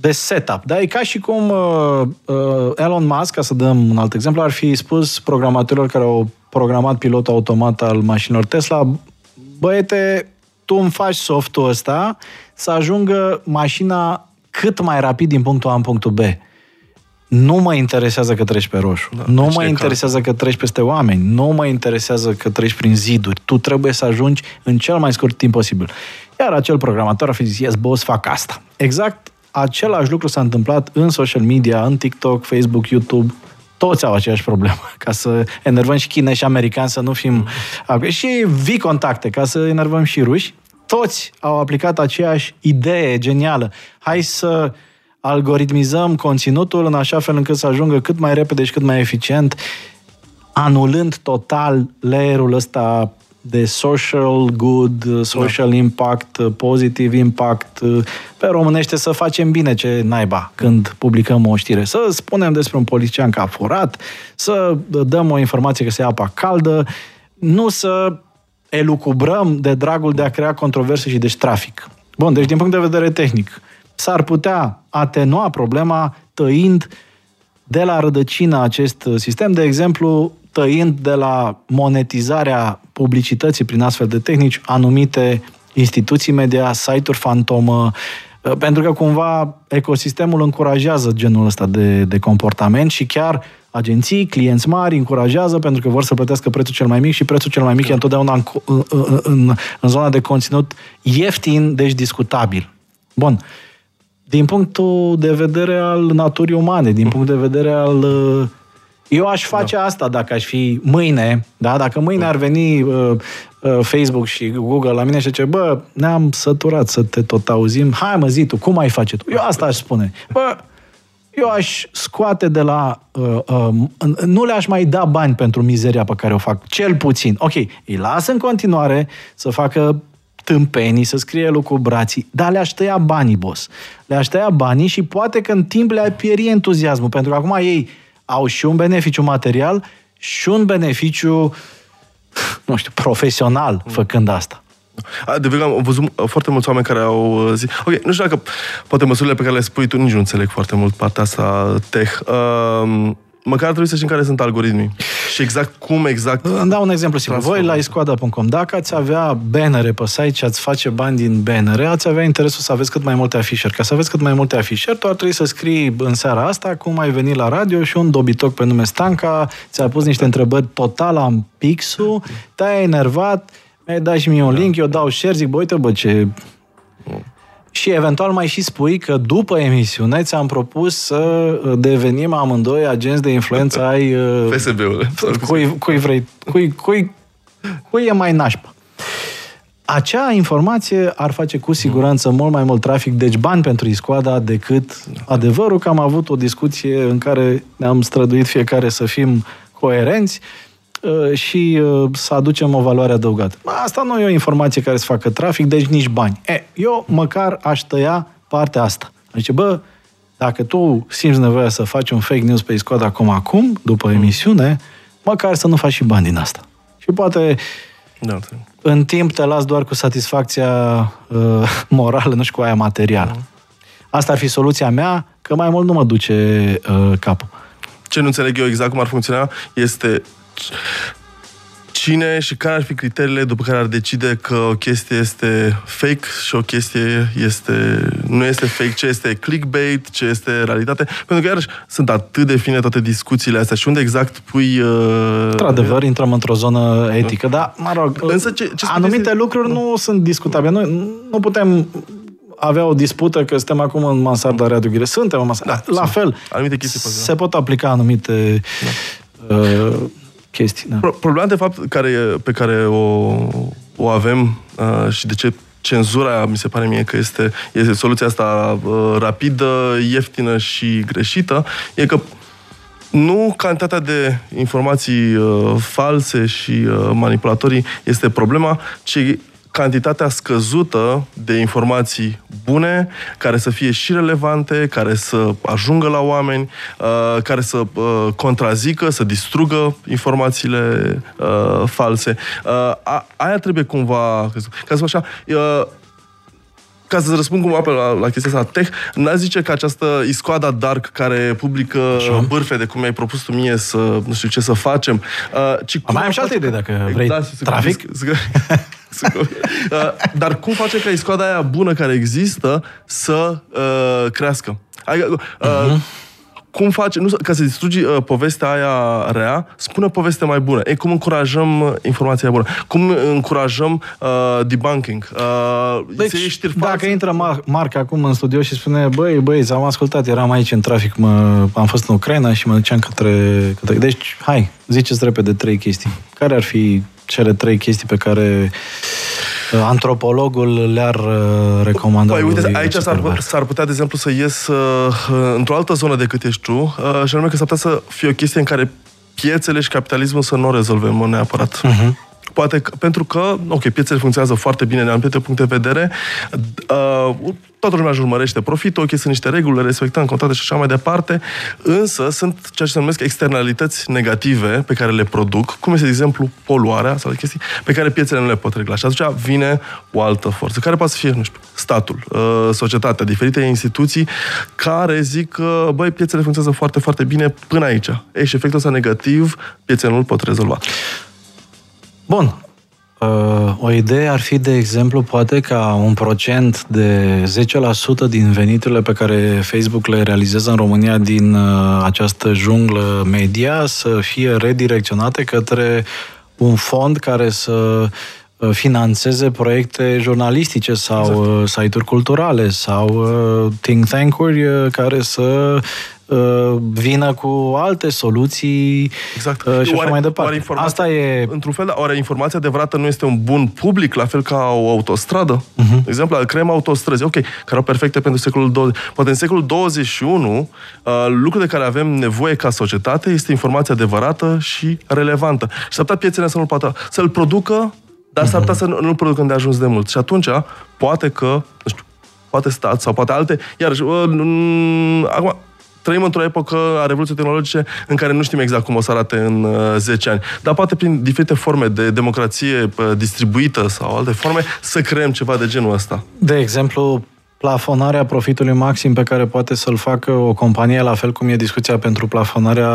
S2: de setup. Da? E ca și cum uh, uh, Elon Musk, ca să dăm un alt exemplu, ar fi spus programatorilor care au programat pilotul automat al mașinilor Tesla, băiete, tu îmi faci softul ăsta să ajungă mașina cât mai rapid din punctul A în punctul B. Nu mă interesează că treci pe roșu. Da, nu mă interesează că treci peste oameni. Nu mă interesează că treci prin ziduri. Tu trebuie să ajungi în cel mai scurt timp posibil. Iar acel programator a fi zis, yes, boss, fac asta. Exact același lucru s-a întâmplat în social media, în TikTok, Facebook, YouTube, toți au aceeași problemă, *laughs* ca să enervăm și chinezi și americani, să nu fim... Și vii contacte, ca să enervăm și ruși. Toți au aplicat aceeași idee genială. Hai să algoritmizăm conținutul în așa fel încât să ajungă cât mai repede și cât mai eficient, anulând total layerul ăsta de social good, uh, social da. impact, uh, positive impact, uh, pe românește să facem bine ce naiba când publicăm o știre. Să spunem despre un politician că a furat, să dăm o informație că se ia apa caldă, nu să elucubrăm de dragul de a crea controverse și deci trafic. Bun, deci din punct de vedere tehnic, s-ar putea atenua problema tăind de la rădăcină acest sistem, de exemplu, tăind de la monetizarea publicității prin astfel de tehnici anumite instituții media, site-uri fantomă, uh, pentru că cumva ecosistemul încurajează genul ăsta de, de comportament și chiar agenții, clienți mari încurajează pentru că vor să plătească prețul cel mai mic și prețul cel mai mic da. e întotdeauna în, în, în, în zona de conținut ieftin, deci discutabil. Bun. Din punctul de vedere al naturii umane, din punct de vedere al uh, eu aș face da. asta dacă aș fi mâine, da? Dacă mâine da. ar veni uh, uh, Facebook și Google la mine și zice, bă, ne-am săturat să te tot auzim, hai mă zi tu, cum ai face tu? Eu asta aș spune. Bă, eu aș scoate de la... Uh, uh, nu le-aș mai da bani pentru mizeria pe care o fac, cel puțin. Ok, îi las în continuare să facă tâmpenii, să scrie brații, dar le-aș tăia banii, boss. Le-aș tăia banii și poate că în timp le-ai pieri entuziasmul, pentru că acum ei au și un beneficiu material și un beneficiu, nu știu, profesional făcând asta.
S3: Adevărat, am văzut foarte mulți oameni care au zis... Ok, nu știu dacă poate măsurile pe care le spui tu nici nu înțeleg foarte mult partea asta tech. Uh, măcar trebuie să știm care sunt algoritmii. Și exact cum exact...
S2: Îmi dau un exemplu simplu. Voi la iscoada.com, dacă ați avea bannere pe site și ați face bani din bannere, ați avea interesul să aveți cât mai multe afișeri. Ca să aveți cât mai multe afișeri, tu ar trebui să scrii în seara asta cum ai venit la radio și un dobitoc pe nume Stanca ți-a pus niște întrebări total am pixul, te-ai enervat, mi-ai dat și mie un link, eu dau share, zic, bă, uite, bă, ce și eventual mai și spui că după emisiune ți-am propus să uh, devenim amândoi agenți de influență ai...
S3: FSB-ul.
S2: Cui, cui vrei, cui, cui, cui e mai nașpa. Acea informație ar face cu siguranță mult mai mult trafic, deci bani pentru Iscoada, decât adevărul că am avut o discuție în care ne-am străduit fiecare să fim coerenți Uh, și uh, să aducem o valoare adăugată. Asta nu e o informație care să facă trafic, deci nici bani. E, eu măcar aș tăia partea asta. Zice, bă, dacă tu simți nevoia să faci un fake news pe Iscod acum, acum, după emisiune, măcar să nu faci și bani din asta. Și poate da, în timp te las doar cu satisfacția uh, *laughs* morală, nu știu, cu aia materială. Da. Asta ar fi soluția mea, că mai mult nu mă duce uh, capul.
S3: Ce nu înțeleg eu exact cum ar funcționa este cine și care ar fi criteriile după care ar decide că o chestie este fake și o chestie este, nu este fake, ce este clickbait, ce este realitate. Pentru că, iarăși, sunt atât de fine toate discuțiile astea și unde exact pui... Uh...
S2: Într-adevăr, intrăm într-o zonă etică, dar, mă rog, Însă ce, ce anumite este... lucruri nu sunt discutabile. Noi nu putem avea o dispută că suntem acum în mansarda Radio Ghire. Suntem în mansarda. Da, la fel, anumite chestii se pot aplica anumite da. uh, chestii. Da.
S3: Problema, de fapt, care, pe care o, o avem uh, și de ce cenzura, mi se pare mie că este, este soluția asta uh, rapidă, ieftină și greșită, e că nu cantitatea de informații uh, false și uh, manipulatorii este problema, ci cantitatea scăzută de informații bune, care să fie și relevante, care să ajungă la oameni, uh, care să uh, contrazică, să distrugă informațiile uh, false. Uh, aia trebuie cumva, ca să așa, uh, ca să răspund cumva pe la, la chestia asta tech, n-a zice că această iscoada dark care publică Așa. bârfe de cum ai propus tu mie să, nu știu ce să facem, uh, ci
S2: mai am și alte idei dacă vrei. Da, trafic? *laughs* *laughs*
S3: Uh, dar cum face ca iscoada aia bună care există să uh, crească? Adică, uh, uh-huh cum face, nu, ca să distrugi uh, povestea aia rea, spune poveste mai bună. E cum încurajăm uh, informația bună? Cum încurajăm uh, debunking? Uh,
S2: deci, dacă intră Mar- Marc acum în studio și spune, băi, băi, am ascultat, eram aici în trafic, mă, am fost în Ucraina și mă duceam către, către... Deci, hai, ziceți repede trei chestii. Care ar fi cele trei chestii pe care uh, antropologul le-ar uh, recomanda.
S3: Păi, uite, aici s-ar, s-ar putea, de exemplu, să ies uh, într-o altă zonă decât ești tu, uh, și anume că s-ar putea să fie o chestie în care piețele și capitalismul să nu o rezolvăm neapărat. Uh-huh. Poate că, pentru că, ok, piețele funcționează foarte bine din anumite puncte de vedere, uh, toată lumea își urmărește profitul, ok, sunt niște reguli, le respectăm, contracte și așa mai departe, însă sunt ceea ce se numesc externalități negative pe care le produc, cum este, de exemplu, poluarea sau chestii pe care piețele nu le pot regla. Și atunci vine o altă forță, care poate să fie, nu știu, statul, uh, societatea, diferite instituții care zic că, băi, piețele funcționează foarte, foarte bine până aici. Ei, și efectul ăsta negativ, piețele nu-l pot rezolva.
S2: Bun. Uh, o idee ar fi, de exemplu, poate ca un procent de 10% din veniturile pe care Facebook le realizează în România din uh, această junglă media să fie redirecționate către un fond care să uh, financeze proiecte jurnalistice sau exact. site-uri culturale sau think tank-uri care să Uh, vină cu alte soluții
S3: exact. Uh,
S2: și oare, așa mai departe.
S3: Asta e... Într-un fel, oare informația adevărată nu este un bun public, la fel ca o autostradă? Uh-huh. De exemplu, creăm autostrăzi, ok, care au perfecte pentru secolul 20. Poate în secolul 21, uh, lucrul de care avem nevoie ca societate este informația adevărată și relevantă. Și s-ar putea piețele să nu poată, să-l producă, dar uh-huh. s-ar putea să nu, nu-l producă de ajuns de mult. Și atunci, poate că, nu știu, poate stat sau poate alte, iar uh, acum, trăim într-o epocă a revoluției tehnologice în care nu știm exact cum o să arate în uh, 10 ani. Dar poate prin diferite forme de democrație uh, distribuită sau alte forme să creăm ceva de genul ăsta.
S2: De exemplu, plafonarea profitului maxim pe care poate să-l facă o companie, la fel cum e discuția pentru plafonarea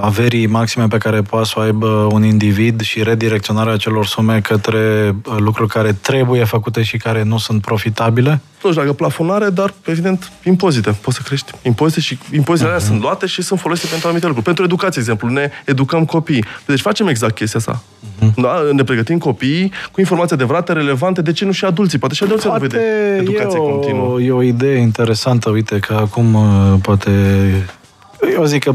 S2: averii maxime pe care poate să o aibă un individ și redirecționarea acelor sume către lucruri care trebuie făcute și care nu sunt profitabile?
S3: Nu știu dacă plafonare, dar, evident, impozite. Poți să crești impozite și impozitele uh-huh. alea sunt luate și sunt folosite pentru anumite lucruri. Pentru educație, exemplu, ne educăm copiii. Deci facem exact chestia asta. Uh-huh. Da? Ne pregătim copiii cu informații adevărate, relevante. De ce nu și adulții? Poate și adulții
S2: poate
S3: au de educație
S2: e o,
S3: continuă.
S2: E o idee interesantă, uite, că acum uh, poate... Eu zic că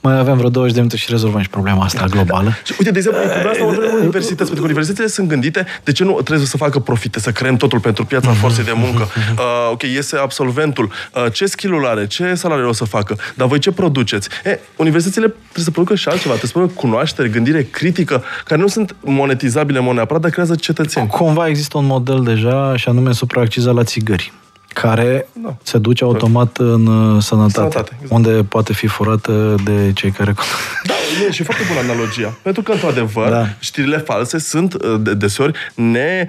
S2: mai avem vreo 20 de minute și rezolvăm și problema asta globală.
S3: Și, uite, de exemplu, în asta vorbim universități, pentru că universitățile sunt gândite de ce nu trebuie să facă profite, să creăm totul pentru piața forței de muncă. Uh, ok, iese absolventul. Uh, ce skill are? Ce salariu o să facă? Dar voi ce produceți? E, universitățile trebuie să producă și altceva. Trebuie să producă cunoaștere, gândire critică, care nu sunt monetizabile în mod neapărat, dar creează cetățeni.
S2: Cumva există un model deja, și anume supraacciza la țigări care da. se duce automat în uh, sănătate, sănătate exact. unde poate fi furată de cei care...
S3: Da, e și foarte bună analogia. Pentru că, într-adevăr, da. știrile false sunt uh, de, deseori, ne,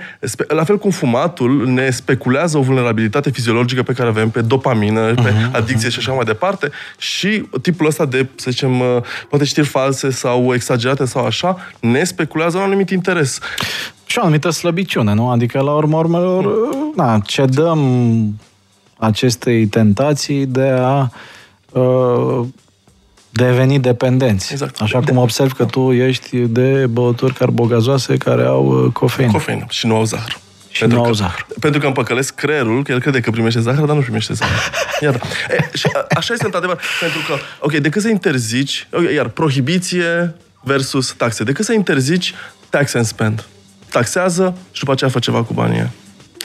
S3: la fel cum fumatul, ne speculează o vulnerabilitate fiziologică pe care avem pe dopamină, uh-huh, pe mhm, adicție uh-huh. și așa mai departe și tipul ăsta de, să zicem, uh, poate știri false sau exagerate sau așa, ne speculează un anumit interes
S2: și o anumită slăbiciune, nu? Adică, la urmă urmelor, mm. na, cedăm acestei tentații de a uh, deveni dependenți.
S3: Exact.
S2: Așa cum observ că tu ești de băuturi carbogazoase care au uh, cofeină.
S3: Cofeină și nu au zahăr.
S2: Și pentru nu că, au zahăr.
S3: Pentru că împăcălesc creierul, că el crede că primește zahăr, dar nu primește zahăr. Iar, e, și a, așa este într-adevăr. Pentru că, ok, decât să interzici, okay, iar prohibiție versus taxe, decât să interzici tax and spend taxează și după aceea fă ceva cu banii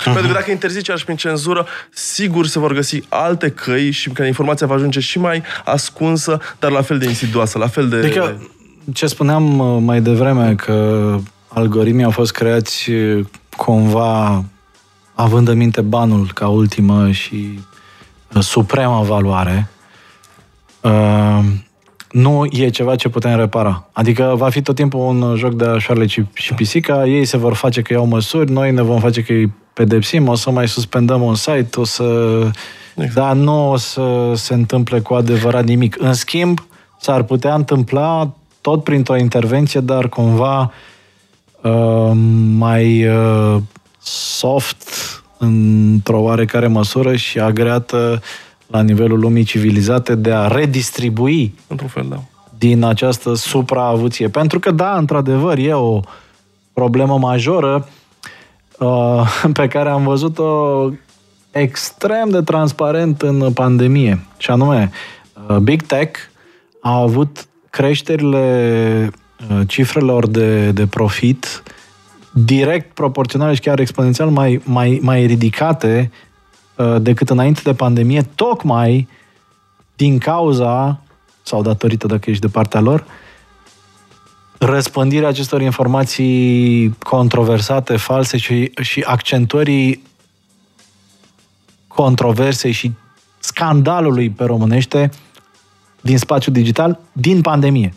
S3: Uh-huh. Pentru că dacă interzice așa prin cenzură, sigur se vor găsi alte căi și că informația va ajunge și mai ascunsă, dar la fel de insidioasă, la fel de...
S2: Adică, ce spuneam uh, mai devreme, că algoritmii au fost creați uh, cumva având în minte banul ca ultimă și uh, suprema valoare, nu e ceva ce putem repara. Adică va fi tot timpul un joc de șoarele și, și pisica, ei se vor face că iau măsuri, noi ne vom face că îi pedepsim, o să mai suspendăm un site, o să... Exact. Dar nu o să se întâmple cu adevărat nimic. În schimb, s-ar putea întâmpla tot printr-o intervenție, dar cumva uh, mai uh, soft într-o oarecare măsură și agreată la nivelul lumii civilizate de a redistribui
S3: într-un fel, da.
S2: din această supraavuție. Pentru că, da, într-adevăr, e o problemă majoră uh, *laughs* pe care am văzut-o extrem de transparent în pandemie. Și anume, uh, Big Tech a avut creșterile uh, cifrelor de, de profit direct proporționale și chiar exponențial mai, mai, mai ridicate Uh, decât înainte de pandemie, tocmai din cauza, sau datorită dacă ești de partea lor, răspândirea acestor informații controversate, false și, și accentuării controversei și scandalului pe românește din spațiul digital din pandemie.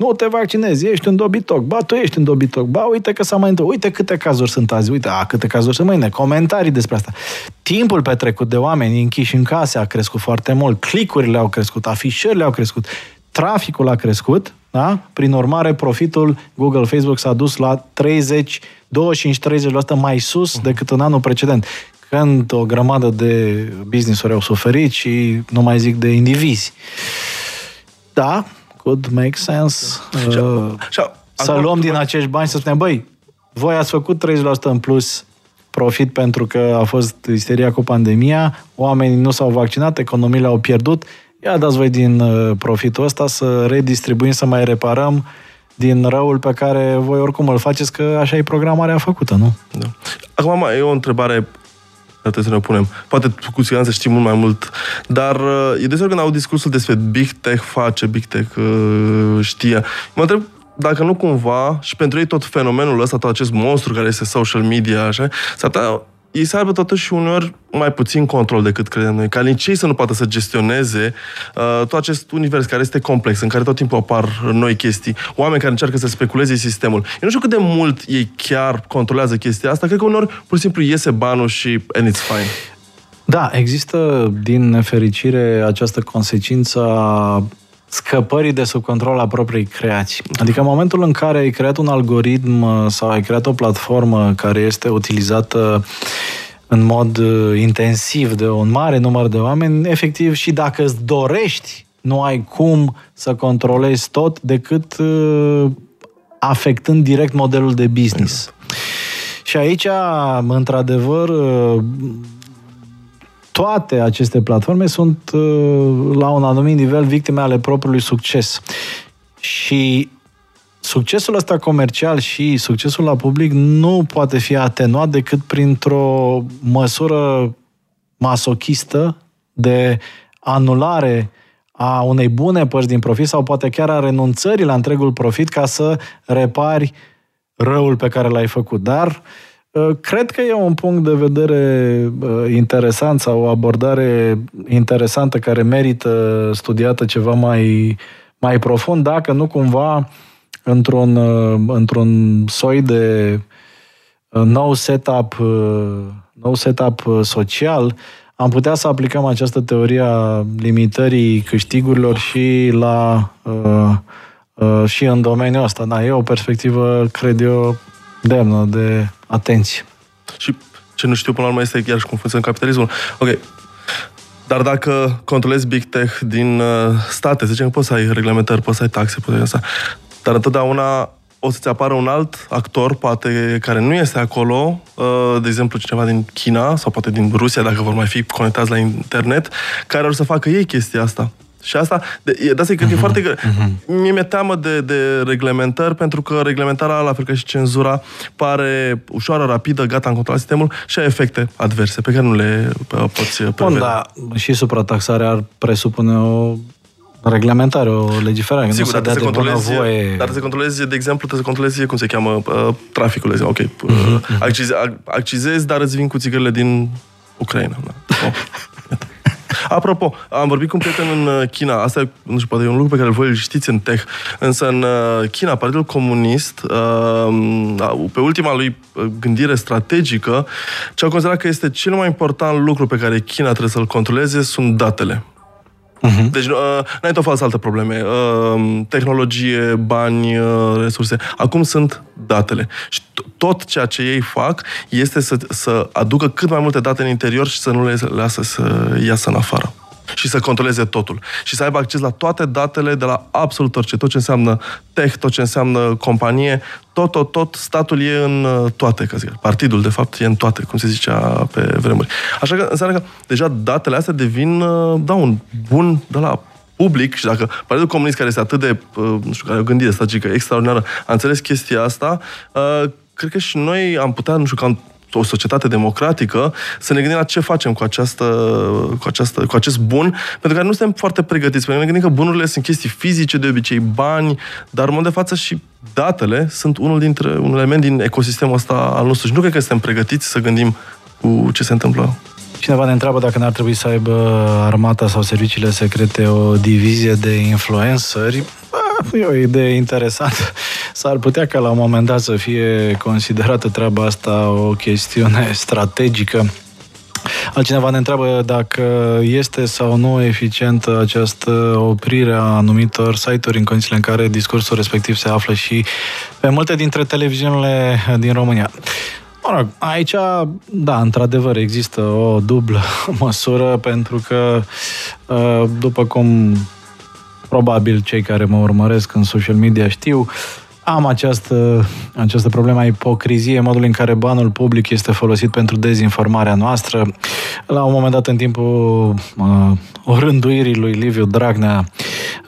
S2: Nu te vaccinezi, ești un dobitoc. Ba, tu ești un dobitoc. Ba, uite că s-a mai întâmplat. Uite câte cazuri sunt azi. Uite, a, câte cazuri sunt mâine. Comentarii despre asta. Timpul petrecut de oameni închiși în case a crescut foarte mult. Clicurile au crescut, afișările au crescut. Traficul a crescut, da? Prin urmare, profitul Google, Facebook s-a dus la 30, 25-30% mai sus uh-huh. decât în anul precedent când o grămadă de business-uri au suferit și nu mai zic de indivizi. Da, could make sense. Uh, să luăm din acești bani să spunem, băi, voi ați făcut 30% în plus profit pentru că a fost isteria cu pandemia, oamenii nu s-au vaccinat, economiile au pierdut, ia dați voi din uh, profitul ăsta să redistribuim, să mai reparăm din răul pe care voi oricum îl faceți, că așa e programarea făcută, nu?
S3: Da. Acum e o întrebare trebuie să ne punem. Poate cu siguranță știm mult mai mult, dar uh, e deseori când au discursul despre Big Tech face, Big Tech uh, știe. Mă întreb dacă nu cumva, și pentru ei tot fenomenul ăsta, tot acest monstru care este social media, așa, s-ar putea ei să aibă totuși uneori mai puțin control decât credem noi, ca nici ei să nu poată să gestioneze uh, tot acest univers care este complex, în care tot timpul apar noi chestii, oameni care încearcă să speculeze sistemul. Eu nu știu cât de mult ei chiar controlează chestia asta, cred că uneori pur și simplu iese banul și and it's fine.
S2: Da, există din nefericire această consecință a scăpării de sub control a propriei creații. Adică în momentul în care ai creat un algoritm uh, sau ai creat o platformă care este utilizată în mod uh, intensiv de un mare număr de oameni, efectiv și dacă îți dorești, nu ai cum să controlezi tot decât uh, afectând direct modelul de business. Exact. Și aici, într-adevăr, toate aceste platforme sunt uh, la un anumit nivel victime ale propriului succes. Și succesul ăsta comercial și succesul la public nu poate fi atenuat decât printr-o măsură masochistă de anulare a unei bune părți din profit sau poate chiar a renunțării la întregul profit ca să repari răul pe care l-ai făcut. Dar uh, Uh, cred că e un punct de vedere uh, interesant sau o abordare interesantă care merită studiată ceva mai, mai profund, dacă nu cumva într-un, uh, într-un soi de nou setup, nou setup social, am putea să aplicăm această teorie a limitării câștigurilor și la și în domeniul ăsta. Da, e o perspectivă, cred eu, demnă de atenție.
S3: Și ce nu știu până la urmă este chiar și cum funcționează capitalismul. Ok, dar dacă controlezi Big Tech din uh, state, zicem că poți să ai reglementări, poți să ai taxe, poți să ai asta, dar întotdeauna o să-ți apară un alt actor, poate care nu este acolo, uh, de exemplu cineva din China sau poate din Rusia, dacă vor mai fi conectați la internet, care or să facă ei chestia asta. Și asta, de, de asta e că uh-huh, e mhm, foarte greu. Uh-huh. Mie mi-e teamă de, de reglementări, pentru că reglementarea, la fel ca și cenzura, pare ușoară, rapidă, gata, în control sistemul și ai efecte adverse pe care nu le uh, poți prevede. Bun, da,
S2: și suprataxarea ar presupune o reglementare, o legiferare.
S3: Sigur, dar, să controlezi, voie... dar să controlezi, de exemplu, trebuie să controlezi cum se cheamă uh, traficul. Ok, uh, uh-huh, accizezi, accizezi, dar îți vin cu țigările din Ucraina. Da. Oh. *laughs* Apropo, am vorbit cu un prieten în uh, China, asta e, nu știu, poate e un lucru pe care voi îl știți în tech, însă în uh, China, Partidul Comunist, uh, pe ultima lui gândire strategică, ce au considerat că este cel mai important lucru pe care China trebuie să-l controleze sunt datele. Uh-huh. Deci, uh, n-ai tot falsă alte probleme. Uh, tehnologie, bani, uh, resurse. Acum sunt datele. Și tot ceea ce ei fac este să, să aducă cât mai multe date în interior și să nu le lasă să iasă în afară și să controleze totul. Și să aibă acces la toate datele de la absolut orice. Tot ce înseamnă tech, tot ce înseamnă companie, tot, tot, tot, statul e în uh, toate, ca zic. Partidul, de fapt, e în toate, cum se zicea pe vremuri. Așa că înseamnă că deja datele astea devin, uh, da, un bun de la public și dacă Partidul Comunist, care este atât de, uh, nu știu, care are o gândire strategică extraordinară, a înțeles chestia asta, cred că și noi am putea, nu știu, ca o societate democratică, să ne gândim la ce facem cu, această, cu, această, cu acest bun, pentru că nu suntem foarte pregătiți. Pentru că ne gândim că bunurile sunt chestii fizice, de obicei bani, dar în mod de față și datele sunt unul dintre un element din ecosistemul ăsta al nostru. Și nu cred că suntem pregătiți să gândim cu ce se întâmplă.
S2: Cineva ne întreabă dacă n-ar trebui să aibă armata sau serviciile secrete o divizie de influenceri. E o idee interesantă. S-ar putea ca la un moment dat să fie considerată treaba asta o chestiune strategică. Altcineva ne întreabă dacă este sau nu eficientă această oprire a anumitor site-uri în condițiile în care discursul respectiv se află și pe multe dintre televiziunile din România. Mă rog, aici, da, într-adevăr, există o dublă *laughs* măsură pentru că, uh, după cum probabil cei care mă urmăresc în social media știu, am această, această problemă a ipocriziei, modul în care banul public este folosit pentru dezinformarea noastră. La un moment dat, în timpul uh, orânduirii lui Liviu Dragnea,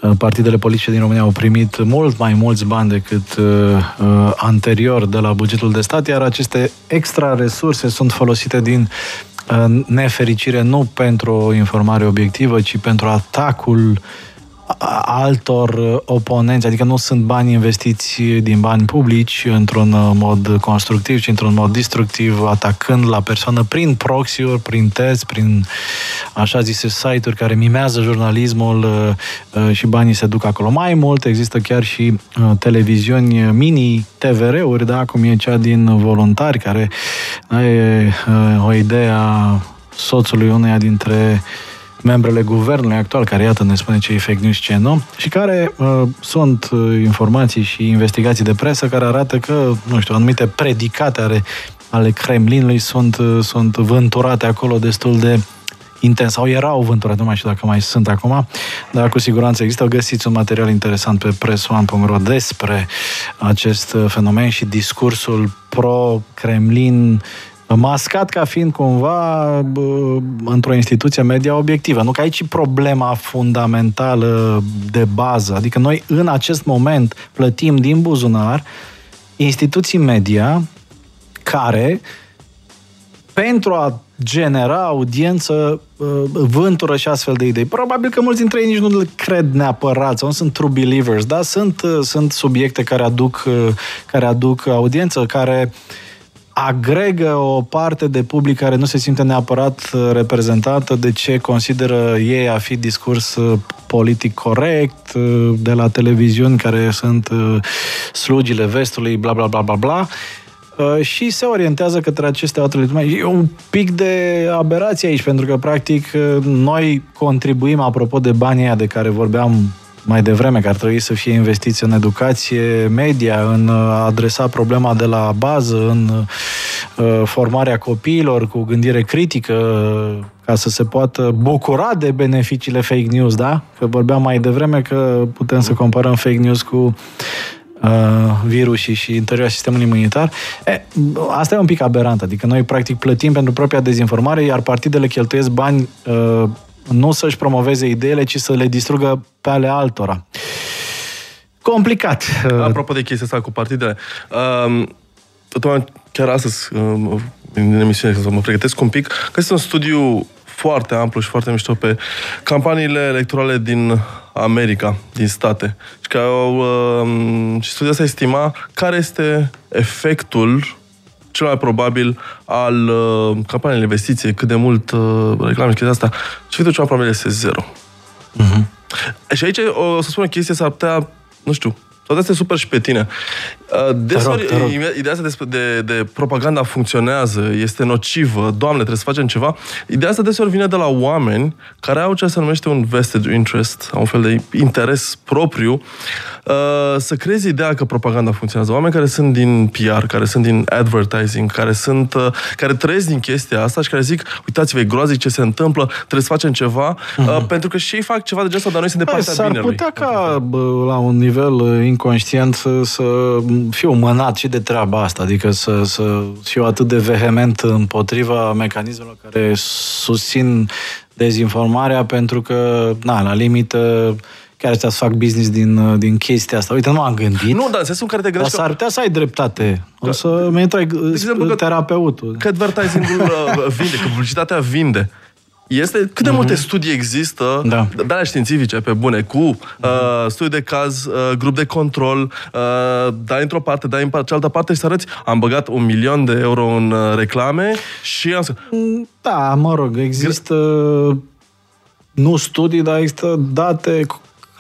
S2: uh, partidele politice din România au primit mult mai mulți bani decât uh, uh, anterior de la bugetul de stat, iar aceste extra resurse sunt folosite din uh, nefericire nu pentru o informare obiectivă, ci pentru atacul altor uh, oponenți, adică nu sunt bani investiți din bani publici într-un uh, mod constructiv, ci într-un mod destructiv, atacând la persoană prin proxy-uri, prin test, prin așa zise site-uri care mimează jurnalismul uh, și banii se duc acolo. Mai mult, există chiar și televiziuni mini TVR-uri, da, cum e cea din voluntari, care e o idee a soțului uneia dintre membrele guvernului actual, care iată ne spune ce e fake news, ce nu, și care uh, sunt uh, informații și investigații de presă care arată că, nu știu, anumite predicate ale, ale Kremlinului sunt, uh, sunt vânturate acolo destul de intens, sau erau vânturate, nu mai știu dacă mai sunt acum, dar cu siguranță există. Găsiți un material interesant pe press1.ro despre acest uh, fenomen și discursul pro-Kremlin mascat ca fiind cumva într-o instituție media obiectivă. Nu că aici e problema fundamentală de bază. Adică noi în acest moment plătim din buzunar instituții media care pentru a genera audiență vântură și astfel de idei. Probabil că mulți dintre ei nici nu le cred neapărat sau nu sunt true believers, dar sunt, sunt subiecte care aduc, care aduc audiență, care uh, agregă o parte de public care nu se simte neapărat uh, reprezentată de ce consideră ei a fi discurs uh, politic corect, uh, de la televiziuni care sunt slugile vestului, bla bla bla bla bla, și se orientează către aceste alte E un pic de aberație aici, pentru că, practic, noi contribuim, apropo de banii de care vorbeam mai devreme, că ar trebui să fie investiți în educație media, în a adresa problema de la bază, în uh, formarea copiilor cu gândire critică, ca să se poată bucura de beneficiile fake news, da? Că vorbeam mai devreme că putem să comparăm fake news cu uh, virusii și interiorul sistemului imunitar. E, asta e un pic aberant, adică noi practic plătim pentru propria dezinformare, iar partidele cheltuiesc bani uh, nu să-și promoveze ideile, ci să le distrugă pe ale altora. Complicat.
S3: Apropo de chestia asta cu partidele, um, chiar astăzi, um, în emisiune, să mă pregătesc un pic, că este un studiu foarte amplu și foarte mișto pe campaniile electorale din America, din state. Și că au, um, și studiul ăsta estima care este efectul cel mai probabil al uh, campaniei de investiție, cât de mult uh, reclame și chestia asta, și cel mai probabil este zero. Uh-huh. Și aici o să spun o chestie, s-ar putea, nu știu, toate astea super și pe tine. Uh, deseori, te rog, te rog. ideea asta de, de, de propaganda funcționează, este nocivă, doamne, trebuie să facem ceva. Ideea asta deseori vine de la oameni care au ce se numește un vested interest, un fel de interes propriu, uh, să creezi ideea că propaganda funcționează. Oameni care sunt din PR, care sunt din advertising, care sunt, uh, care trăiesc din chestia asta și care zic, uitați-vă, e groazic ce se întâmplă, trebuie să facem ceva, uh-huh. pentru că și ei fac ceva de genul dar noi sunt de partea
S2: S-ar
S3: binelui.
S2: putea ca la un nivel inconștient să, să fiu mânat și de treaba asta, adică să, să fiu atât de vehement împotriva mecanismelor care susțin dezinformarea pentru că, na, la limită, chiar să fac business din, din chestia asta. Uite, nu am gândit.
S3: Nu, dar în sensul în care te gândești...
S2: Dar s-ar putea să ai dreptate. O da. să mi intre terapeutul.
S3: Că advertising-ul *laughs* uh, vinde, că publicitatea vinde. Este cât de mm-hmm. multe studii există, da. de ale științifice, pe bune, cu uh, studii de caz, uh, grup de control, uh, dai într-o parte, dai în cealaltă parte și să arăți, am băgat un milion de euro în uh, reclame și am să...
S2: Da, mă rog, există nu studii, dar există date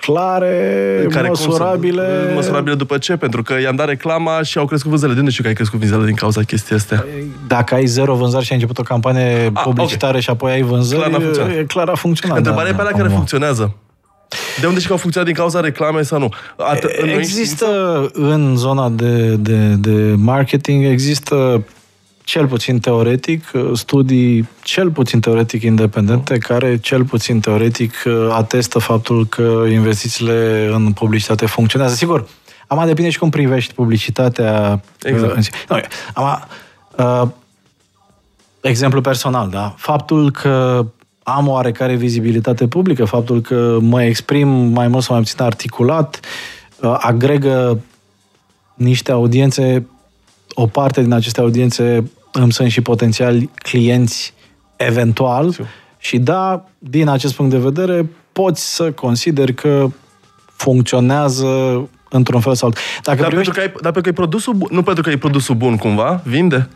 S2: clare, care măsurabile.
S3: Cum măsurabile după ce? Pentru că i-am dat reclama și au crescut vânzările. De unde știu că ai crescut vânzările din cauza chestii astea?
S2: Dacă ai zero vânzări și ai început o campanie a, publicitară okay. și apoi ai vânzări, clar, a e clar a funcționat.
S3: Întrebarea da, e pe alea care funcționează. De unde și că au funcționat din cauza reclamei sau nu?
S2: At- există în zona de, de, de marketing, există cel puțin teoretic, uh, studii cel puțin teoretic independente, care cel puțin teoretic uh, atestă faptul că investițiile în publicitate funcționează. Sigur, am depinde și cum privești publicitatea.
S3: Uh, exact. În...
S2: No, am, uh, exemplu personal, da? Faptul că am oarecare vizibilitate publică, faptul că mă exprim mai mult sau mai puțin articulat, uh, agregă niște audiențe o parte din aceste audiențe îmi sunt și potențiali clienți eventual. Și da, din acest punct de vedere, poți să consideri că funcționează într-un fel sau altul.
S3: Dacă dar, privești... pentru că ai, dar pentru că e produsul bun, nu pentru că e produsul bun cumva, vinde?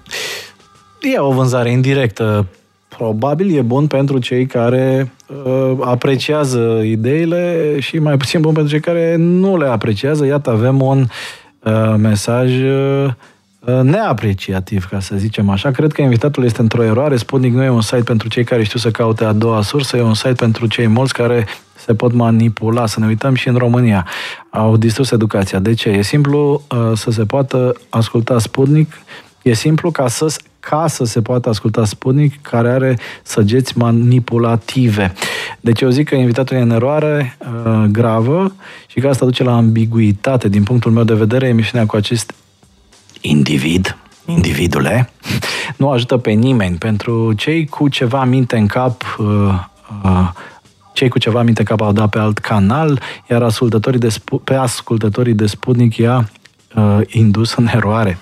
S2: E o vânzare indirectă. Probabil e bun pentru cei care uh, apreciază ideile și mai puțin bun pentru cei care nu le apreciază. Iată, avem un uh, mesaj uh, neapreciativ, ca să zicem așa. Cred că invitatul este într-o eroare. Sputnik nu e un site pentru cei care știu să caute a doua sursă, e un site pentru cei mulți care se pot manipula. Să ne uităm și în România. Au distrus educația. De ce? E simplu uh, să se poată asculta Sputnik, e simplu ca să, ca să se poată asculta Sputnik, care are săgeți manipulative. Deci eu zic că invitatul e în eroare uh, gravă și că asta duce la ambiguitate. Din punctul meu de vedere, emisiunea cu acest individ, individule, nu ajută pe nimeni. Pentru cei cu ceva minte în cap, uh, uh, cei cu ceva minte în cap au dat pe alt canal, iar ascultătorii de, pe ascultătorii de Sputnik i-a uh, indus în eroare.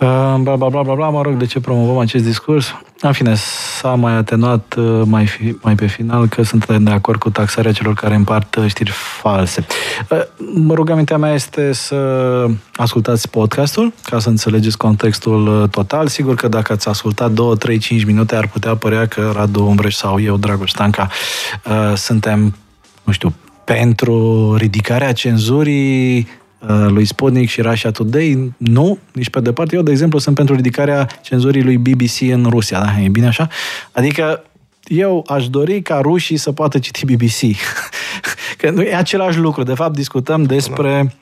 S2: Uh, bla, bla, bla, bla, bla, mă rog, de ce promovăm acest discurs? În fine, s-a mai atenuat uh, mai, fi, mai pe final că suntem de acord cu taxarea celor care împart uh, știri false. Rugămintea mea este să ascultați podcastul ca să înțelegeți contextul total. Sigur că dacă ați ascultat 2, 3, 5 minute ar putea părea că Radu Umbreș sau eu, Dragoș Stanca, suntem, nu știu, pentru ridicarea cenzurii Uh, lui Sputnik și Russia Today, nu, nici pe departe. Eu, de exemplu, sunt pentru ridicarea cenzurii lui BBC în Rusia, da? E bine așa? Adică eu aș dori ca rușii să poată citi BBC. *laughs* că nu e același lucru. De fapt, discutăm despre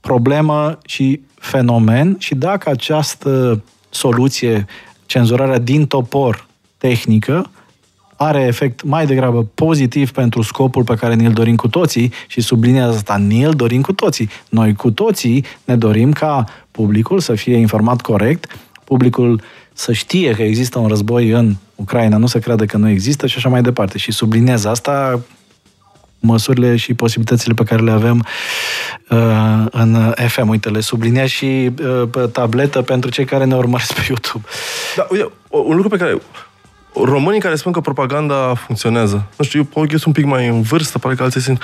S2: problemă și fenomen și dacă această soluție, cenzurarea din topor tehnică, are efect mai degrabă pozitiv pentru scopul pe care ne-l dorim cu toții și sublinează asta, ne-l dorim cu toții. Noi cu toții ne dorim ca publicul să fie informat corect, publicul să știe că există un război în Ucraina, nu să creadă că nu există și așa mai departe. Și sublinează asta măsurile și posibilitățile pe care le avem uh, în FM. Uite, le sublinea și uh, pe tabletă pentru cei care ne urmăresc pe YouTube.
S3: Da, uite, un lucru pe care românii care spun că propaganda funcționează. Nu știu, eu, eu sunt un pic mai în vârstă, pare că alții sunt...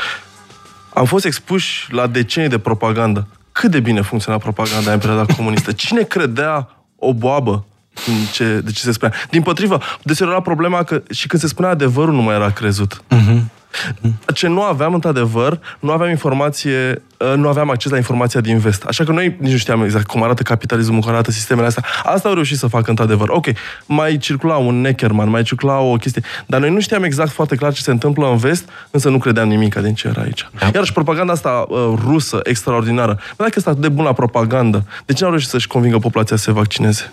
S3: Am fost expuși la decenii de propagandă. Cât de bine funcționa propaganda în perioada comunistă? Cine credea o boabă în ce, de ce se spunea? Din potrivă, deseori problema că și când se spunea adevărul nu mai era crezut. Uh-huh. Ce nu aveam, într-adevăr, nu aveam informație, uh, nu aveam acces la informația din vest. Așa că noi nici nu știam exact cum arată capitalismul, cum arată sistemele astea. Asta au reușit să facă într-adevăr. Ok, mai circula un Neckerman, mai circula o chestie, dar noi nu știam exact foarte clar ce se întâmplă în vest, însă nu credeam nimic din ce era aici. Da. Iar și propaganda asta uh, rusă, extraordinară. Dacă este atât de bună la propagandă, de ce nu au reușit să-și convingă populația să se vaccineze?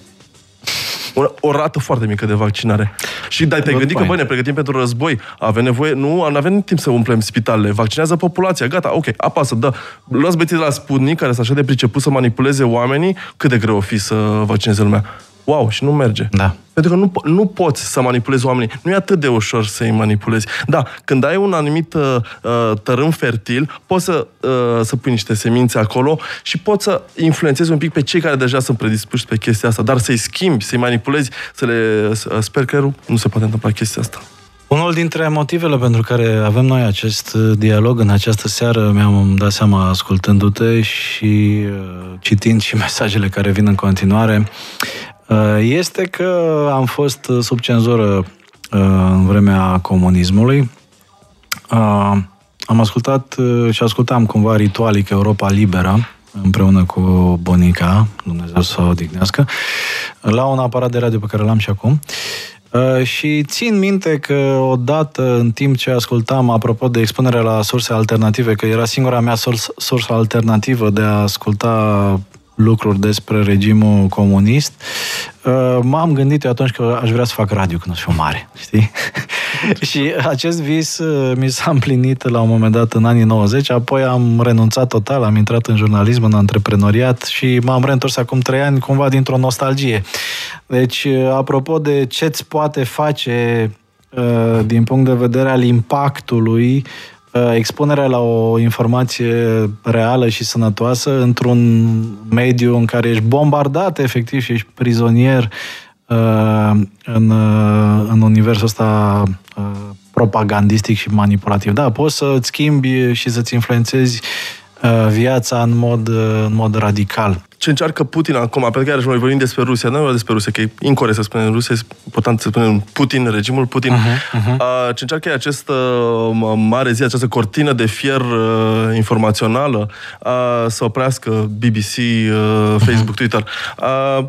S3: O, o rată foarte mică de vaccinare. Și dai, te-ai gândit că, băi, ne pregătim pentru război, avem nevoie, nu, nu avem timp să umplem spitalele, vaccinează populația, gata, ok, apasă, da. Luați bețiți de la Sputnik, care sunt așa de priceput să manipuleze oamenii, cât de greu o fi să vaccineze lumea wow, și nu merge.
S2: Da.
S3: Pentru că nu, nu poți să manipulezi oamenii. Nu e atât de ușor să-i manipulezi. Da, când ai un anumit uh, uh, tărâm fertil, poți să, uh, să pui niște semințe acolo și poți să influențezi un pic pe cei care deja sunt predispuși pe chestia asta. Dar să-i schimbi, să-i manipulezi, să le uh, sper că nu se poate întâmpla chestia asta.
S2: Unul dintre motivele pentru care avem noi acest uh, dialog în această seară, mi-am dat seama ascultându-te și uh, citind și *laughs* mesajele care vin în continuare, Uh, este că am fost sub cenzură uh, în vremea comunismului. Uh, am ascultat și ascultam cumva ritualic Europa Liberă împreună cu bunica, Dumnezeu să o dignească, la un aparat de radio pe care l-am și acum. Și țin minte că odată, în timp ce ascultam, apropo de expunerea la surse alternative, că era singura mea sursă alternativă de a asculta lucruri despre regimul comunist, uh, m-am gândit eu atunci că aș vrea să fac radio când o să fiu mare, știi? *laughs* și acest vis uh, mi s-a împlinit la un moment dat în anii 90, apoi am renunțat total, am intrat în jurnalism, în antreprenoriat și m-am reîntors acum trei ani cumva dintr-o nostalgie. Deci, uh, apropo de ce-ți poate face din punct de vedere al impactului Uh, expunerea la o informație reală și sănătoasă într-un mediu în care ești bombardat efectiv și ești prizonier în, în universul ăsta propagandistic și manipulativ. Da, poți să-ți schimbi și să-ți influențezi viața în mod, în mod radical
S3: ce încearcă Putin acum, pentru că iarăși noi vorbim despre Rusia, nu despre Rusia, că e incorrect să spunem Rusia, e important să spunem Putin, regimul Putin. Uh-huh, uh-huh. Ce încearcă e această mare zi, această cortină de fier uh, informațională uh, să oprească BBC, uh, Facebook, uh-huh. Twitter. Uh,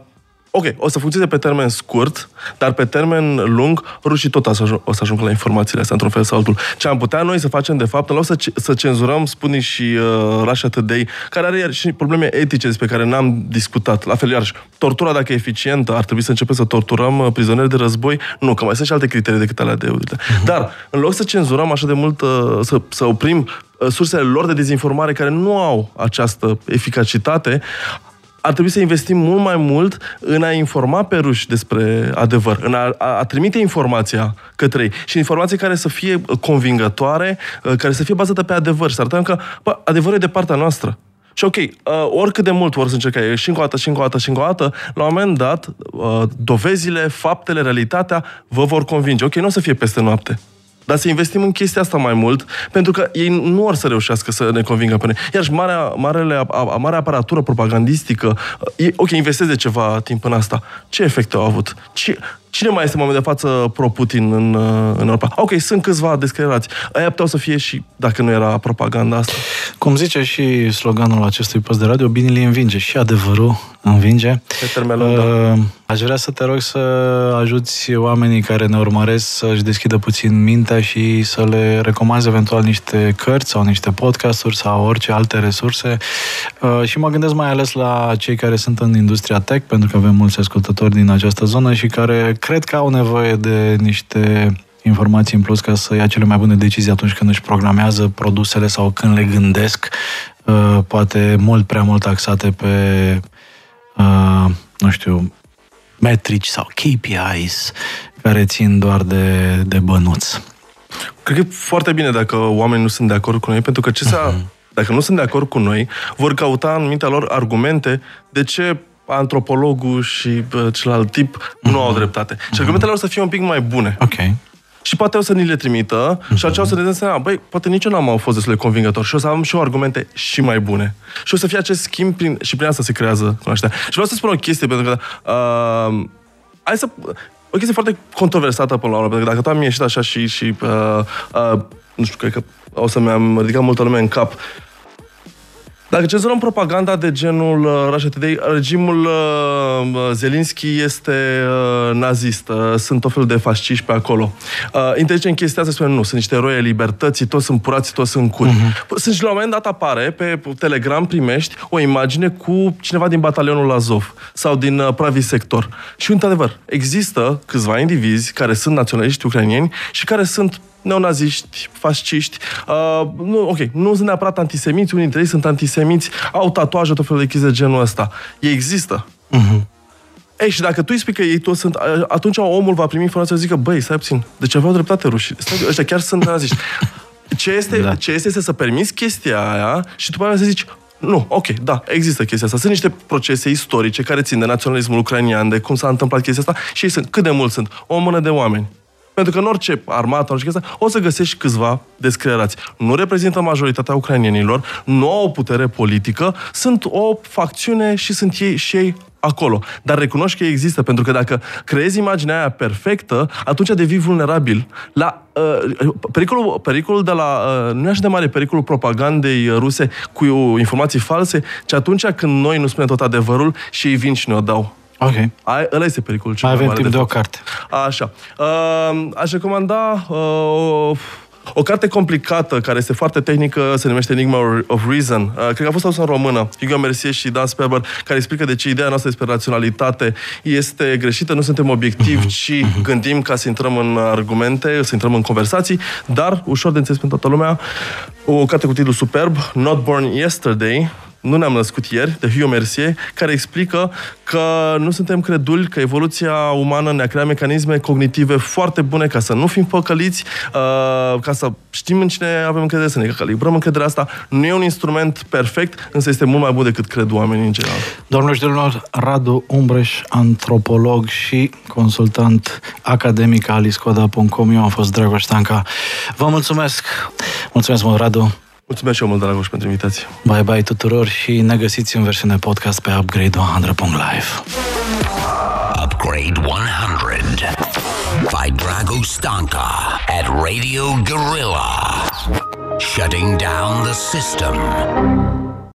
S3: ok, o să funcționeze pe termen scurt, dar pe termen lung, rușii tot o să, ajung, o să ajungă la informațiile astea într-un fel sau altul. Ce am putea noi să facem, de fapt, în loc să, să cenzurăm Sputnik și uh, Russia Today, care are și probleme etice despre care n-am discutat. La fel, iarăși, tortura, dacă e eficientă, ar trebui să începem să torturăm uh, prizonieri de război? Nu, că mai sunt și alte criterii decât alea de utilitate. Uh-huh. Dar, în loc să cenzurăm așa de mult, uh, să, să oprim uh, sursele lor de dezinformare care nu au această eficacitate, ar trebui să investim mult mai mult în a informa pe ruși despre adevăr, în a, a, a trimite informația către ei și informații care să fie convingătoare, uh, care să fie bazată pe adevăr. Să arătăm că bă, adevărul e de partea noastră. Și ok, uh, oricât de mult vor să încerce și încă o dată, și încă o dată, și încă o dată, la un moment dat, uh, dovezile, faptele, realitatea vă vor convinge. Ok, nu o să fie peste noapte. Dar să investim în chestia asta mai mult, pentru că ei nu or să reușească să ne convingă pe noi. Iar și marea, marele, a, marea aparatură propagandistică, e, ok, investeze ceva timp în asta. Ce efecte au avut? Ce, Cine mai este în momentul de față pro-Putin în, în Europa? Ok, sunt câțiva descrerați. Aia puteau să fie și dacă nu era propaganda asta.
S2: Cum zice și sloganul acestui post de radio, binele învinge și adevărul învinge.
S3: Pe termen lung, uh, da.
S2: Aș vrea să te rog să ajuți oamenii care ne urmăresc să-și deschidă puțin mintea și să le recomanzi eventual niște cărți sau niște podcasturi sau orice alte resurse. Uh, și mă gândesc mai ales la cei care sunt în industria tech, pentru că avem mulți ascultători din această zonă și care cred că au nevoie de niște informații în plus ca să ia cele mai bune decizii atunci când își programează produsele sau când le gândesc, uh, poate mult prea mult taxate pe, uh, nu știu, metrici sau KPIs care țin doar de, de bănuț.
S3: Cred că e foarte bine dacă oamenii nu sunt de acord cu noi, pentru că ce uh-huh. dacă nu sunt de acord cu noi, vor căuta în mintea lor argumente de ce antropologul și bă, celălalt tip uh-huh. nu au mhm. dreptate. Uh-huh. Și argumentele lor să fie un pic mai bune.
S2: Ok.
S3: Și poate o să ni le trimită uh-huh. și așa o să ne dăm seama, băi, poate nici eu n-am fost destul de convingător și o să am și eu argumente și mai bune. Și o să fie acest schimb prin, și prin asta se creează cunoașterea. Și vreau să spun o chestie, pentru că uh, hai să o chestie foarte controversată până la urmă, pentru că dacă tu am ieșit așa și, și uh, uh, nu știu, cred că o să mi-am ridicat multă lume în cap, dacă cenzurăm propaganda de genul uh, Russia Today, regimul uh, Zelinski este uh, nazist, uh, sunt tot felul de fasciști pe acolo. Uh, inteligent chestia asta spune, nu, sunt niște eroi libertății, toți sunt purați, toți sunt curi. Uh-huh. Sunt și la un moment dat apare, pe Telegram primești o imagine cu cineva din batalionul Azov sau din uh, Pravi Sector. Și, într-adevăr, există câțiva indivizi care sunt naționaliști ucrainieni și care sunt neonaziști, fasciști, uh, nu, ok, nu sunt neapărat antisemiți, unii dintre ei sunt antisemiți, au tatuaje, tot felul de chestii de genul ăsta. Ei există. Uh-huh. Ei, și dacă tu îi spui că ei toți sunt, atunci omul va primi informația să zică, băi, stai puțin, deci aveau dreptate rușii, stai, ăștia chiar sunt naziști. *laughs* Ce este, da. ce este, este să permiți chestia aia și după aceea să zici, nu, ok, da, există chestia asta. Sunt niște procese istorice care țin de naționalismul ucrainian, de cum s-a întâmplat chestia asta și ei sunt, cât de mult sunt? O mână de oameni. Pentru că în orice armată, orice chestia, o să găsești câțiva descrerați. Nu reprezintă majoritatea ucrainienilor, nu au o putere politică, sunt o facțiune și sunt ei și ei acolo. Dar recunoști că există, pentru că dacă creezi imaginea aia perfectă, atunci devii vulnerabil la uh, pericolul, pericolul de la... Uh, nu e așa de mare pericolul propagandei ruse cu informații false, ci atunci când noi nu spunem tot adevărul și ei vin și ne-o dau.
S2: Ok.
S3: Ai, ăla este pericolul cel
S2: mai avem timp
S3: de,
S2: de o carte.
S3: Așa. Uh, aș recomanda uh, o carte complicată, care este foarte tehnică, se numește Enigma of Reason. Uh, cred că a fost adusă în română. Hugo Mercier și Dan Sperber, care explică de ce ideea noastră despre raționalitate este greșită. Nu suntem obiectivi, uh-huh. ci uh-huh. gândim ca să intrăm în argumente, să intrăm în conversații, dar ușor de înțeles pentru toată lumea. O carte cu titlu superb, Not Born Yesterday, Nu ne-am născut ieri, de Hugh Mercier, care explică că nu suntem creduli, că evoluția umană ne-a creat mecanisme cognitive foarte bune ca să nu fim păcăliți, uh, ca să știm în cine avem încredere, să ne calibrăm încrederea asta. Nu e un instrument perfect, însă este mult mai bun decât cred oamenii în general.
S2: Domnul și domnilor, Radu Umbreș, antropolog și consultant academic al iscoda.com. Eu am fost Dragoș Stanca. Vă mulțumesc! Mulțumesc mult, Radu!
S3: Mulțumesc și eu mult, Dragoș, pentru invitație.
S2: Bye bye tuturor și ne găsiți în versiune podcast pe Upgrade 100.live.
S1: Upgrade 100 by Drago Stanka at Radio Gorilla. Shutting down the system.